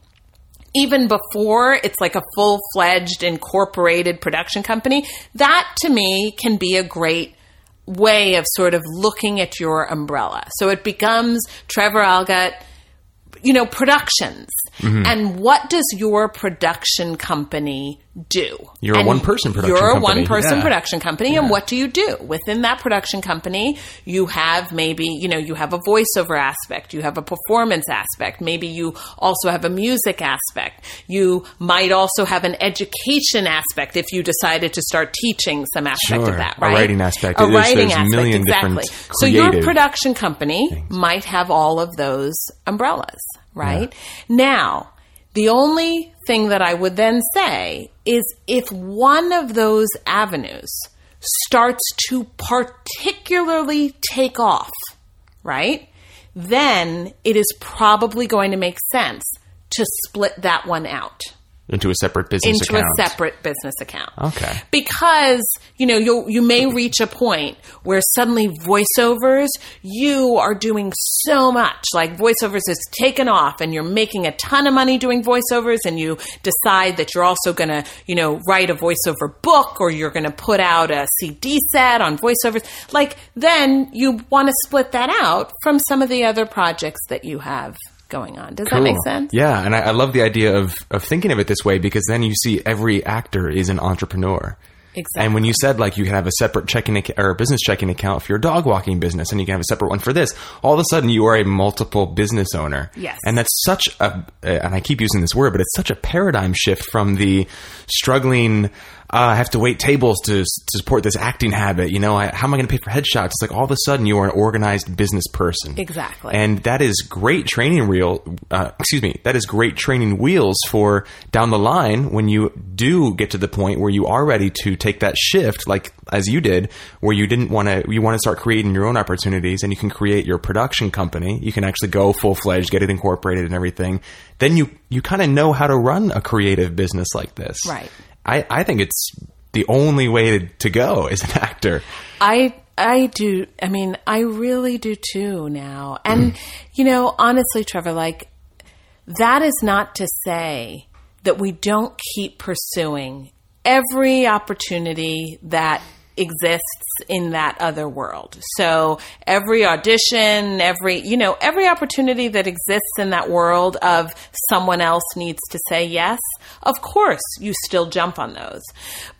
even before it's like a full fledged incorporated production company, that to me can be a great way of sort of looking at your umbrella. So it becomes Trevor Algatt, you know, productions. Mm-hmm. And what does your production company do? You're a one-person production You're a one-person Yeah. production company, and what do you do within that production company? You have maybe you know you have a voiceover aspect, you have a performance aspect, maybe you also have a music aspect. You might also have an education aspect if you decided to start teaching some aspect Sure. of that, right? A writing aspect. A There's- writing there's a aspect, million exactly. different So your production company might have all of those umbrellas, right? Now, the only thing that I would then say is if one of those avenues starts to particularly take off, right? Then it is probably going to make sense to split that one out into a separate business into account. a separate business account. Okay. Because, you know, you you may reach a point where suddenly voiceovers, you are doing so much. Like voiceovers is taken off and you're making a ton of money doing voiceovers and you decide that you're also going to, you know, write a voiceover book or you're going to put out a CD set on voiceovers. Like then you want to split that out from some of the other projects that you have going on. Does that make sense? Yeah, and I, I love the idea of of thinking of it this way because then you see every actor is an entrepreneur. Exactly. And when you said like you can have a separate checking ac- or a business checking account for your dog walking business, and you can have a separate one for this, all of a sudden you are a multiple business owner. Yes. and that's such a and I keep using this word, but it's such a paradigm shift from the struggling. Uh, I have to wait tables to, to support this acting habit. You know, I, how am I going to pay for headshots? It's like all of a sudden you are an organized business person. Exactly. And that is great training reel. Uh, excuse me. That is great training wheels for down the line when you do get to the point where you are ready to take that shift, like as you did, where you didn't want to. You want to start creating your own opportunities, and you can create your production company. You can actually go full fledged, get it incorporated, and everything. Then you you kind of know how to run a creative business like this. Right. I, I think it's the only way to, to go as an actor. I I do. I mean, I really do too now. And mm. you know, honestly, Trevor, like that is not to say that we don't keep pursuing every opportunity that exists in that other world. So every audition, every, you know, every opportunity that exists in that world of someone else needs to say yes, of course you still jump on those.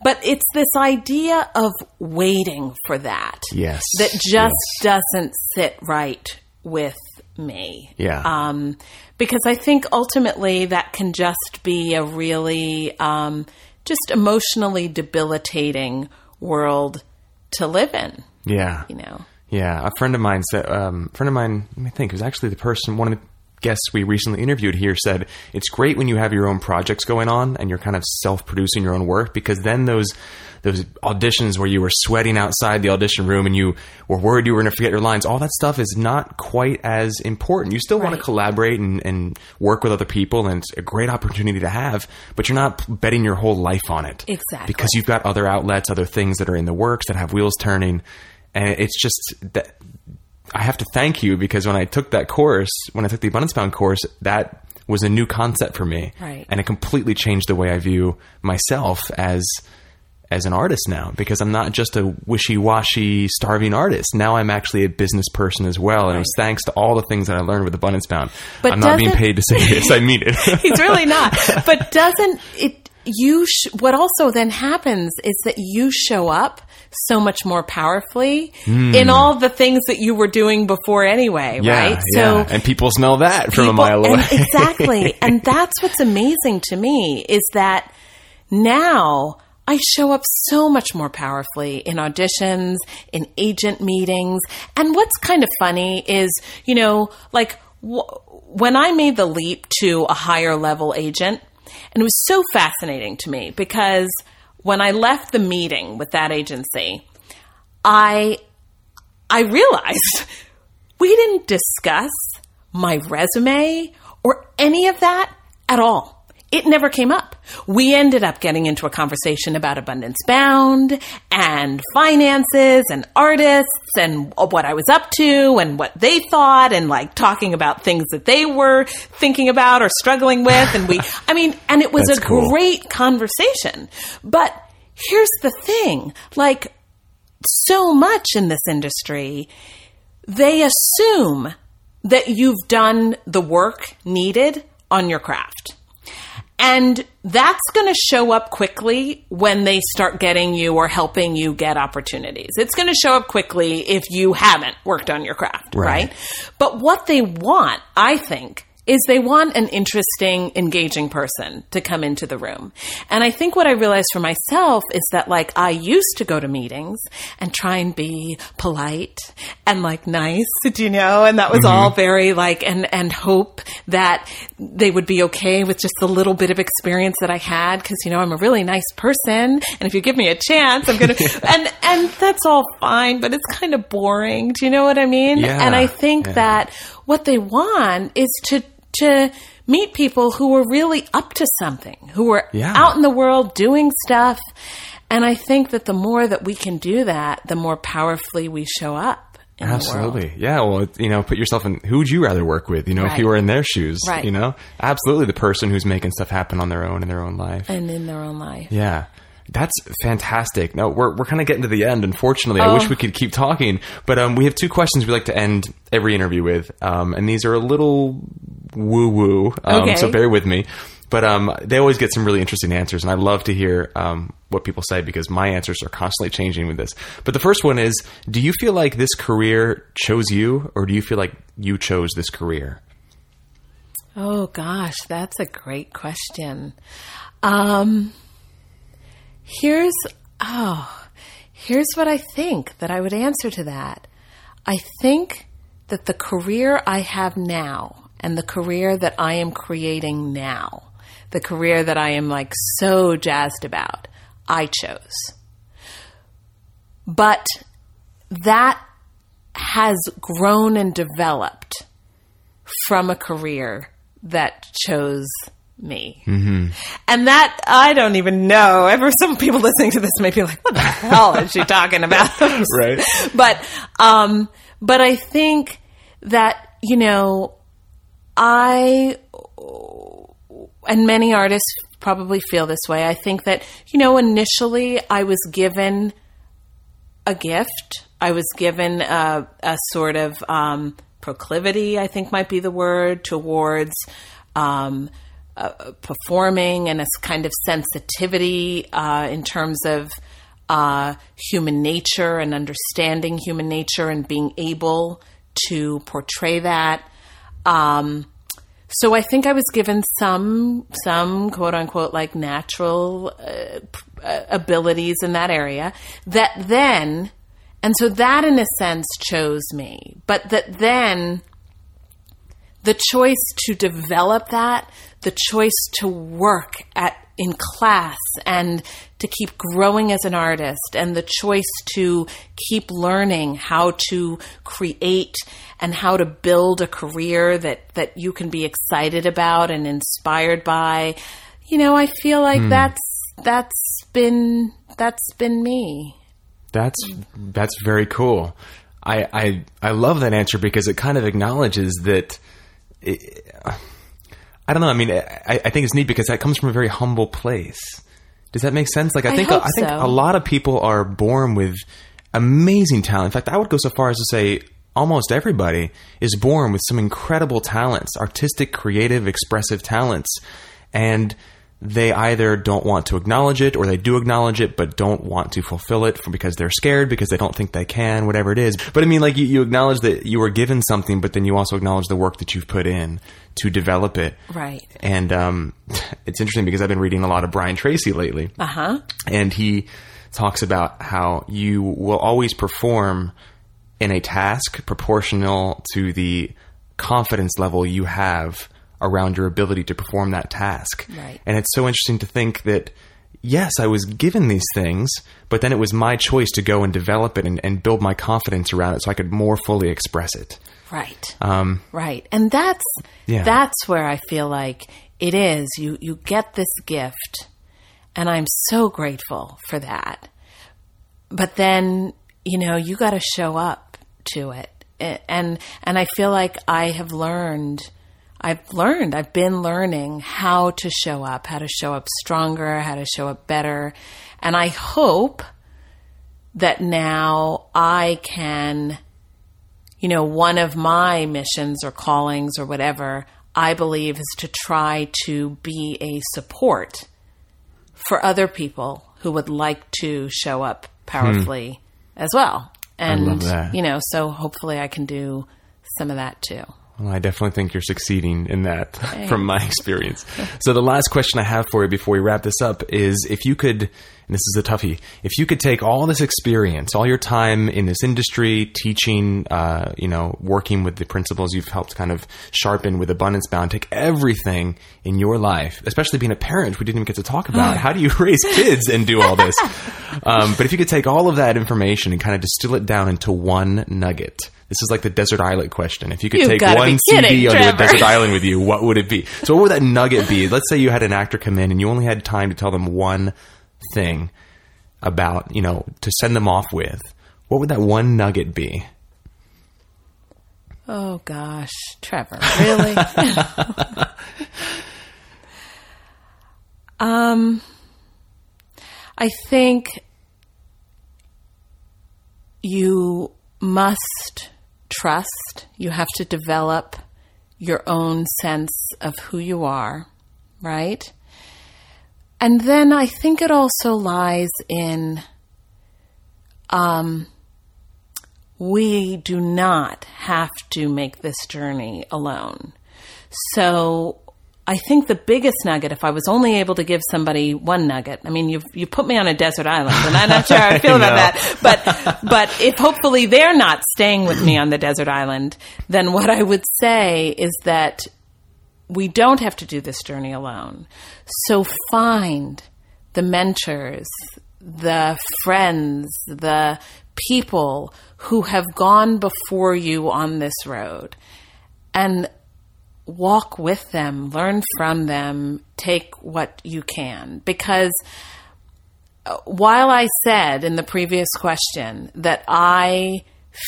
But it's this idea of waiting for that. Yes. That just doesn't sit right with me. Yeah. Um, because I think ultimately that can just be a really um, just emotionally debilitating world to live in. Yeah. You know. Yeah, a friend of mine said, um, friend of mine, let me think, it was actually the person, one of the guests we recently interviewed here said, it's great when you have your own projects going on and you're kind of self-producing your own work because then those, those auditions where you were sweating outside the audition room and you were worried you were going to forget your lines, all that stuff is not quite as important. You still want to collaborate and, and work with other people and it's a great opportunity to have, but you're not betting your whole life on it. Exactly. Because you've got other outlets, other things that are in the works that have wheels turning. And it's just that I have to thank you because when I took that course, when I took the Abundance Bound course, that was a new concept for me. Right. And it completely changed the way I view myself as as an artist now because I'm not just a wishy-washy starving artist. Now I'm actually a business person as well and it was thanks to all the things that I learned with Abundance Bound. But I'm not being paid to say this. I mean it. <laughs> He's really not. <laughs> But doesn't it you sh- what also then happens is that you show up so much more powerfully hmm. in all the things that you were doing before anyway, yeah, right? yeah. and people smell that from a mile away. and <laughs> exactly. and that's what's amazing to me is that now I show up so much more powerfully in auditions, in agent meetings. And what's kind of funny is, you know, like w- when I made the leap to a higher level agent, and it was so fascinating to me because when I left the meeting with that agency, I I realized <laughs> we didn't discuss my resume or any of that at all. It never came up. We ended up getting into a conversation about Abundance Bound and finances and artists and what I was up to and what they thought and like talking about things that they were thinking about or struggling with. And we, <laughs> I mean, and it was That's a cool. great conversation. But here's the thing like, so much in this industry, they assume that you've done the work needed on your craft. And that's going to show up quickly when they start getting you or helping you get opportunities. It's going to show up quickly if you haven't worked on your craft, Right. right? But what they want, I think, is they want an interesting, engaging person to come into the room. And I think what I realized for myself is that like I used to go to meetings and try and be polite and like nice, <laughs> do you know? And that was mm-hmm. all very like, and, and hope that they would be okay with just the little bit of experience that I had. Cause you know, I'm a really nice person. And if you give me a chance, I'm going <laughs> to, and, and that's all fine, but it's kind of boring. Do you know what I mean? Yeah, And I think yeah. that what they want is to to meet people who were really up to something, who were Yeah. out in the world doing stuff. And I think that the more that we can do that, the more powerfully we show up. In Absolutely. Yeah. Well, you know, put yourself in who would you rather work with? You know, if you were in their shoes, Right. you know, absolutely the person who's making stuff happen on their own in their own life. And in their own life. Yeah. That's fantastic. Now we're we're kind of getting to the end. Unfortunately, I Oh. wish we could keep talking, but um, we have two questions we like to end every interview with, um, and these are a little woo woo. Um, Okay. So bear with me. But um, they always get some really interesting answers, and I love to hear um, what people say because my answers are constantly changing with this. But the first one is: Do you feel like this career chose you, or do you feel like you chose this career? Oh gosh, that's a great question. Um, here's oh, here's what I think that I would answer to that. I think that the career I have now and the career that I am creating now, the career that I am like so jazzed about, I chose. But that has grown and developed from a career that chose me. Mm-hmm. And that, I don't even know. Ever some people listening to this may be like, what the <laughs> hell is she talking about? <laughs> Right. But, um, but I think that, you know, I, and many artists probably feel this way. I think that, you know, initially I was given a gift. I was given a, a sort of um, proclivity, I think might be the word, towards um, uh, performing and a kind of sensitivity uh, in terms of uh, human nature and understanding human nature and being able to portray that. Um, so I think I was given some some quote unquote like natural uh, uh, abilities in that area that then and so that in a sense chose me but that then the choice to develop that the choice to work at in class and to keep growing as an artist and the choice to keep learning how to create and how to build a career that that you can be excited about and inspired by you know i feel like hmm. that's that's been that's been me That's that's very cool. I I I love that answer because it kind of acknowledges that. It, I don't know. I mean, I, I think it's neat because that comes from a very humble place. Does that make sense? Like, I I think hope I think so. a lot of people are born with amazing talent. In fact, I would go so far as to say almost everybody is born with some incredible talents, artistic, creative, expressive talents, and they either don't want to acknowledge it or they do acknowledge it but don't want to fulfill it because they're scared because they don't think they can whatever it is. But i mean like you, you acknowledge that you were given something but then you also acknowledge the work that you've put in to develop it. Right. and um, <laughs> it's interesting because i've been reading a lot of brian tracy lately. Uh-huh. And he talks about how you will always perform in a task proportional to the confidence level you have around your ability to perform that task. Right. And it's so interesting to think that yes, I was given these things, but then it was my choice to go and develop it and, and build my confidence around it so I could more fully express it. Right. Um, Right. And that's Yeah. that's where I feel like it is. You you get this gift and I'm so grateful for that. But then, you know, you got to show up to it. And and I feel like I have learned I've learned, I've been learning how to show up, how to show up stronger, how to show up better. And I hope that now I can you know, one of my missions or callings or whatever, I believe, is to try to be a support for other people who would like to show up powerfully as well. And, you know, so hopefully I can do some of that too. Well, I definitely think you're succeeding in that <laughs> from my experience. So the last question I have for you before we wrap this up is if you could, and this is a toughie, if you could take all this experience, all your time in this industry, teaching, uh, you know, working with the principles you've helped kind of sharpen with Abundance Bound, take everything in your life, especially being a parent, we didn't even get to talk about how do you <laughs> raise kids and do all this. Um, but if you could take all of that information and kind of distill it down into one nugget, this is like the desert island question. If you could You've take one kidding, CD onto a desert island with you, what would it be? So what would that nugget be? Let's say you had an actor come in and you only had time to tell them one thing about, you know, to send them off with. What would that one nugget be? Oh gosh, Trevor, really? <laughs> um, I think you must trust. You have to develop your own sense of who you are, right? And then I think it also lies in um, we do not have to make this journey alone. So I think the biggest nugget, if I was only able to give somebody one nugget, I mean, you you put me on a desert island, and I'm not sure how I <laughs> feel about that. But but if hopefully they're not staying with me on the desert island, then what I would say is that we don't have to do this journey alone. So find the mentors, the friends, the people who have gone before you on this road and walk with them, learn from them, take what you can. Because uh, while I said in the previous question that I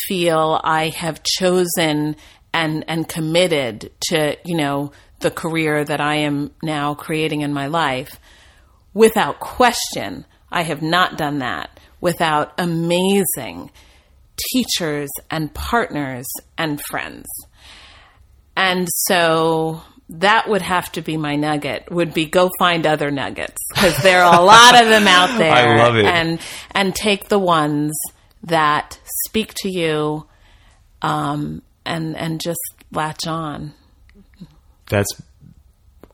feel I have chosen and and committed to, you know, the career that I am now creating in my life, without question, I have not done that without amazing teachers and partners and friends. And so that would have to be my nugget would be go find other nuggets because there are a lot of them out <laughs> there I love it. and and take the ones that speak to you um, and and just latch on That's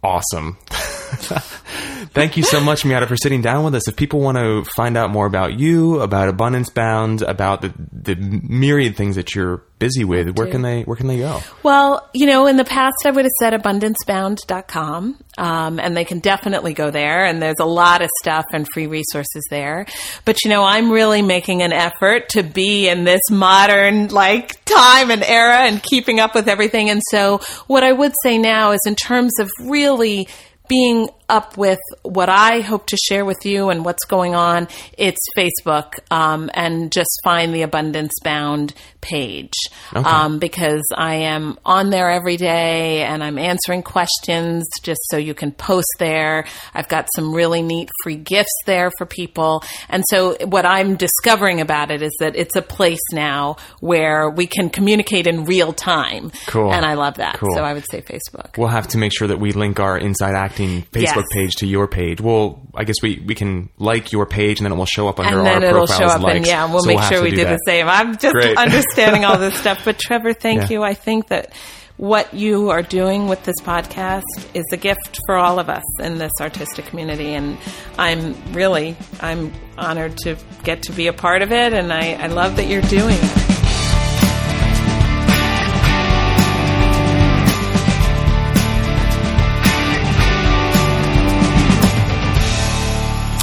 awesome. <laughs> <laughs> Thank you so much, Miata, for sitting down with us. If people want to find out more about you, about Abundance Bound, about the, the myriad things that you're busy with, where can they where can they go? Well, you know, in the past I would have said abundancebound.com, um, and they can definitely go there, and there's a lot of stuff and free resources there. But, you know, I'm really making an effort to be in this modern, like, time and era and keeping up with everything. And so what I would say now is in terms of really being up with what I hope to share with you and what's going on, it's Facebook um, and just find the Abundance Bound page um, because I am on there every day and I'm answering questions just so you can post there. I've got some really neat free gifts there for people. And so what I'm discovering about it is that it's a place now where we can communicate in real time. Cool. And I love that. Cool. So I would say Facebook. We'll have to make sure that we link our Inside Acting Facebook Yes. page to your page. Well, I guess we, we can like your page and then it will show up under and then our it'll profiles show up likes. and yeah we'll So make have sure we do the same i'm just Great. <laughs> understanding all this stuff but trevor thank Yeah. you i think that what you are doing with this podcast is a gift for all of us in this artistic community and i'm really i'm honored to get to be a part of it and i, I love that you're doing it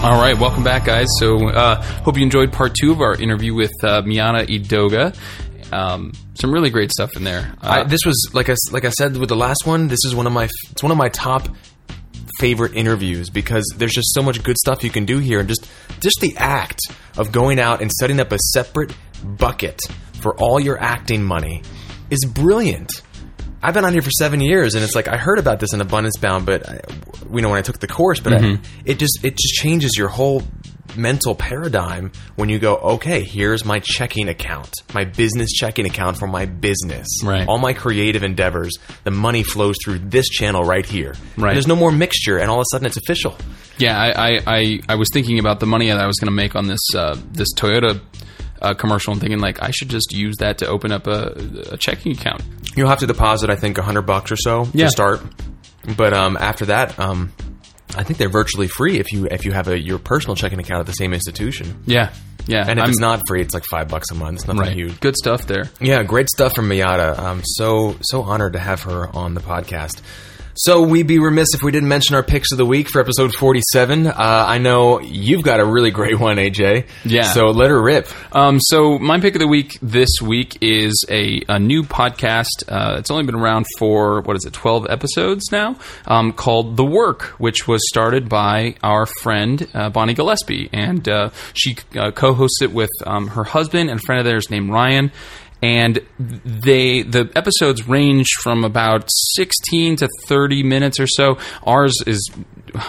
All right, welcome back, guys. So, uh, hope you enjoyed part two of our interview with uh, Miata Edoga. Um, some really great stuff in there. I, Uh, this was like I like I said with the last one. This is one of my it's one of my top favorite interviews because there's just so much good stuff you can do here, and just just the act of going out and setting up a separate bucket for all your acting money is brilliant. I've been on here for seven years, and it's like I heard about this in Abundance Bound, but I, you know when I took the course, but I, it just it just changes your whole mental paradigm when you go, okay, here's my checking account, my business checking account for my business. Right. All my creative endeavors, the money flows through this channel right here. Right. There's no more mixture, and all of a sudden it's official. Yeah, I, I, I, I was thinking about the money that I was going to make on this uh, this Toyota uh, commercial and thinking like I should just use that to open up a, a checking account. You'll have to deposit, I think, a hundred bucks or so Yeah. to start. But um, after that, um, I think they're virtually free if you if you have a your personal checking account at the same institution. Yeah, yeah. And if I'm- it's not free, it's like five bucks a month. It's nothing right, huge. good stuff there. Yeah, great stuff from Miata. I'm so so honored to have her on the podcast. So we'd be remiss if we didn't mention our picks of the week for episode 47. Uh, I know you've got a really great one, AJ. Yeah. So let her rip. Um, so my pick of the week this week is a, a new podcast. Uh, it's only been around for what is it, twelve episodes now, um, called The Work, which was started by our friend uh, Bonnie Gillespie, and uh, she uh, co-hosts it with um, her husband and a friend of theirs named Ryan. And they the episodes range from about sixteen to thirty minutes or so. Ours is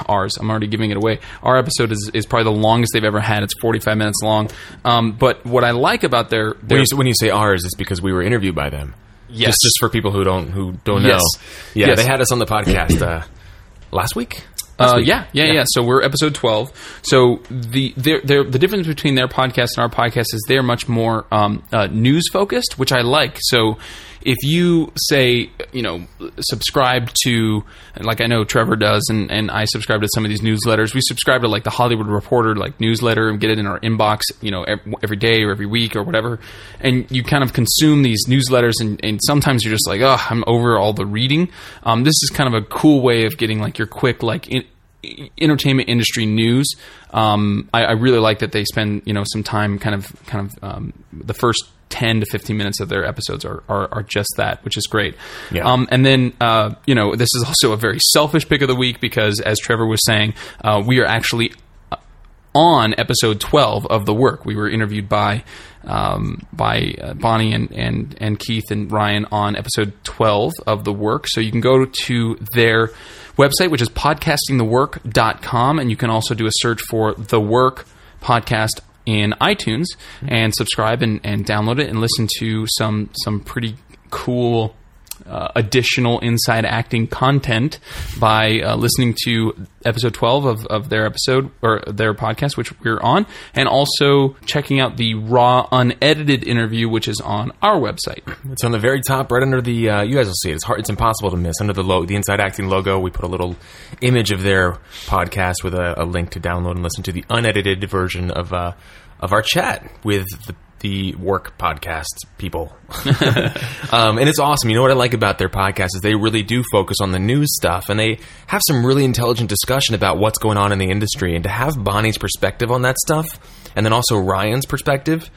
ours. I'm already giving it away. Our episode is, is probably the longest they've ever had. It's 45 minutes long. Um, but what I like about their, their When you, when you say ours, it's because we were interviewed by them. Yes. Just, just for people who don't who don't know. Yes. Yeah, Yes. they had us on the podcast uh, <clears throat> last week. Uh, week. yeah, yeah, yeah, So we're episode twelve. So the their, their, the difference between their podcast and our podcast is they're much more um, uh, news focused, which I like. So if you say you know subscribe to like I know Trevor does, and, and I subscribe to some of these newsletters. We subscribe to like the Hollywood Reporter like newsletter and get it in our inbox, you know, every, every day or every week or whatever. And you kind of consume these newsletters, and, and sometimes you're just like, oh, I'm over all the reading. Um, this is kind of a cool way of getting like your quick like. In, entertainment industry news. Um, I, I really like that they spend you know some time kind of kind of um, the first. 10 to 15 minutes of their episodes are, are, are just that, which is great. Yeah. Um, and then, uh, you know, this is also a very selfish pick of the week because, as Trevor was saying, uh, we are actually on episode 12 of the work. We were interviewed by um, by uh, Bonnie and, and and Keith and Ryan on episode 12 of the work. So you can go to their website, which is podcastingthework.com, and you can also do a search for the work podcast in iTunes and subscribe and, and download it and listen to some some pretty cool uh, additional inside acting content by uh, listening to episode 12 of, of their episode or their podcast, which we're on, and also checking out the raw, unedited interview, which is on our website. It's on the very top, right under the. Uh, you guys will see it. It's hard. It's impossible to miss. Under the lo- the Inside Acting logo, we put a little image of their podcast with a, a link to download and listen to the unedited version of uh, of our chat with the, the work podcast people. <laughs> um, and it's awesome. You know what I like about their podcast is they really do focus on the news stuff, and they have some really intelligent discussion about what's going on in the industry. And to have Bonnie's perspective on that stuff, and then also Ryan's perspective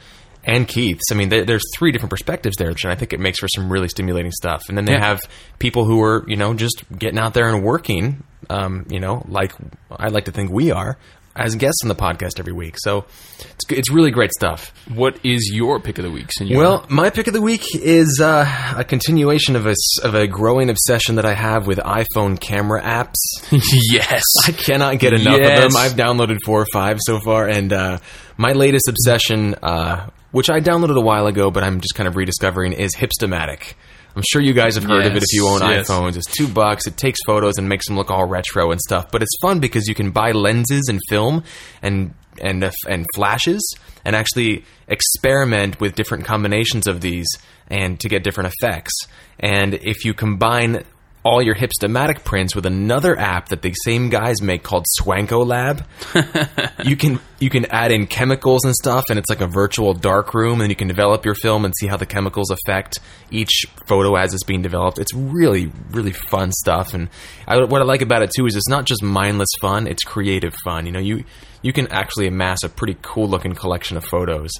and Keith's. I mean, there, there's three different perspectives there, and I think it makes for some really stimulating stuff. And then they Yeah. have people who are, you know, just getting out there and working, um, you know, like I like to think we are as guests on the podcast every week. So it's it's really great stuff. What is your pick of the week, Senor? Well, my pick of the week is uh, a continuation of a of a growing obsession that I have with iPhone camera apps. <laughs> yes. I cannot get enough Yes. of them. I've downloaded four or five so far, and uh, my latest obsession, uh, which I downloaded a while ago, but I'm just kind of rediscovering, is Hipstamatic. I'm sure you guys have heard of it if you own Yes, yes. iPhones. It's two bucks. It takes photos and makes them look all retro and stuff. But it's fun because you can buy lenses and film and and uh, and flashes and actually experiment with different combinations of these and to get different effects. And if you combine all your hipstamatic prints with another app that the same guys make called Swanko Lab. <laughs> you can you can add in chemicals and stuff, and it's like a virtual dark room, and you can develop your film and see how the chemicals affect each photo as it's being developed. It's really really fun stuff, and I, what I like about it too is it's not just mindless fun; it's creative fun. You know, you you can actually amass a pretty cool looking collection of photos.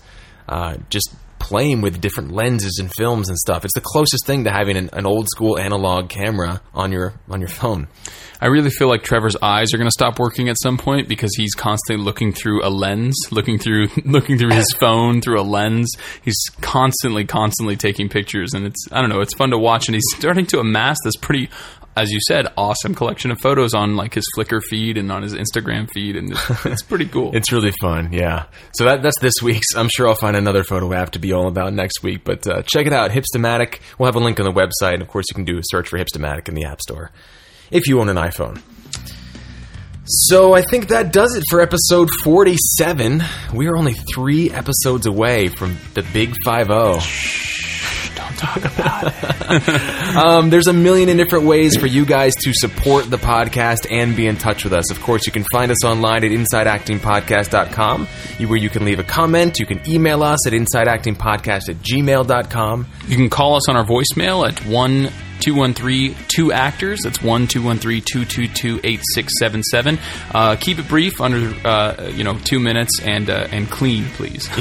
Uh, just playing with different lenses and films and stuff. It's the closest thing to having an, an old school analog camera on your on your phone. I really feel like Trevor's eyes are going to stop working at some point because he's constantly looking through a lens, looking through <laughs> looking through his <laughs> phone through a lens. He's constantly constantly taking pictures and it's I don't know, it's fun to watch and he's starting to amass this pretty as you said, awesome collection of photos on like his Flickr feed and on his Instagram feed, and it's, it's pretty cool. <laughs> It's really fun, yeah. So that, that's this week's. I'm sure I'll find another photo app to be all about next week, but uh, check it out, Hipstamatic. We'll have a link on the website, and of course, you can do a search for Hipstamatic in the App Store if you own an iPhone. So I think that does it for episode 47. We are only three episodes away from the big 5 0. Don't talk about it. <laughs> Um, there's a million and different ways for you guys to support the podcast and be in touch with us. Of course, you can find us online at InsideActingPodcast.com, where you can leave a comment. You can email us at InsideActingPodcast at gmail.com. You can call us on our voicemail at one. 213 2 actors. That's 1 213 222 8677. Uh, keep it brief, under uh, you know two minutes, and uh, and clean, please. <laughs>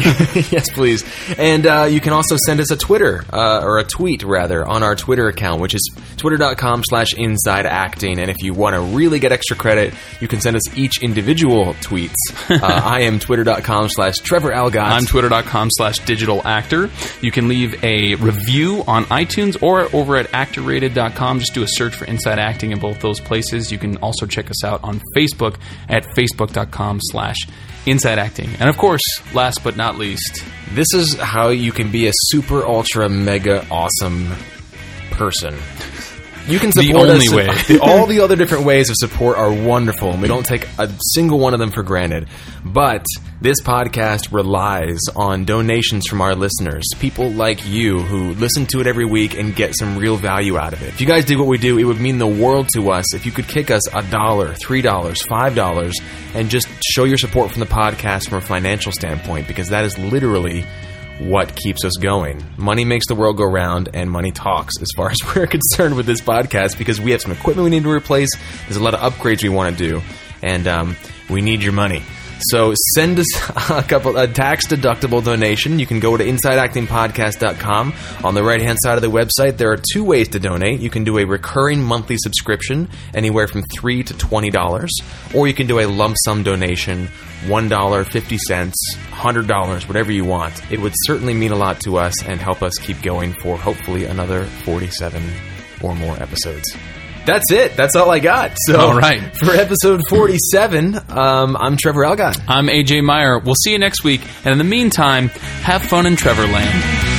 yes, please. And uh, you can also send us a Twitter, uh, or a tweet, rather, on our Twitter account, which is twitter.com slash inside acting. And if you want to really get extra credit, you can send us each individual tweets. <laughs> uh, I am twitter.com slash Trevor Algatt. I'm twitter.com slash digital actor. You can leave a review on iTunes or over at actorrated.com. Just do a search for Inside Acting in both those places. You can also check us out on Facebook at facebook.com slash inside acting. And of course, last but not least, This is how you can be a super ultra mega awesome person. You can The support only us. way. The- <laughs> all <laughs> the other different ways of support are wonderful, and we don't take a single one of them for granted. But this podcast relies on donations from our listeners, people like you who listen to it every week and get some real value out of it. If you guys did what we do, it would mean the world to us if you could kick us a dollar, three dollars, five dollars, and just show your support from the podcast from a financial standpoint, because that is literally what keeps us going. Money makes the world go round, and money talks as far <laughs> as we're concerned with this podcast because we have some equipment we need to replace. There's a lot of upgrades we want to do, and um, we need your money. So send us <laughs> a couple a tax deductible donation. You can go to insideactingpodcast.com. On the right hand side of the website, there are two ways to donate. You can do a recurring monthly subscription, anywhere from three to twenty dollars, or you can do a lump sum donation, one dollar, fifty cents, hundred dollars, whatever you want. It would certainly mean a lot to us and help us keep going for hopefully another forty-seven or more episodes. That's it. That's all I got. So, All right. for episode 47, um, I'm Trevor Algatt. I'm AJ Meijer. We'll see you next week. And in the meantime, have fun in Trevorland.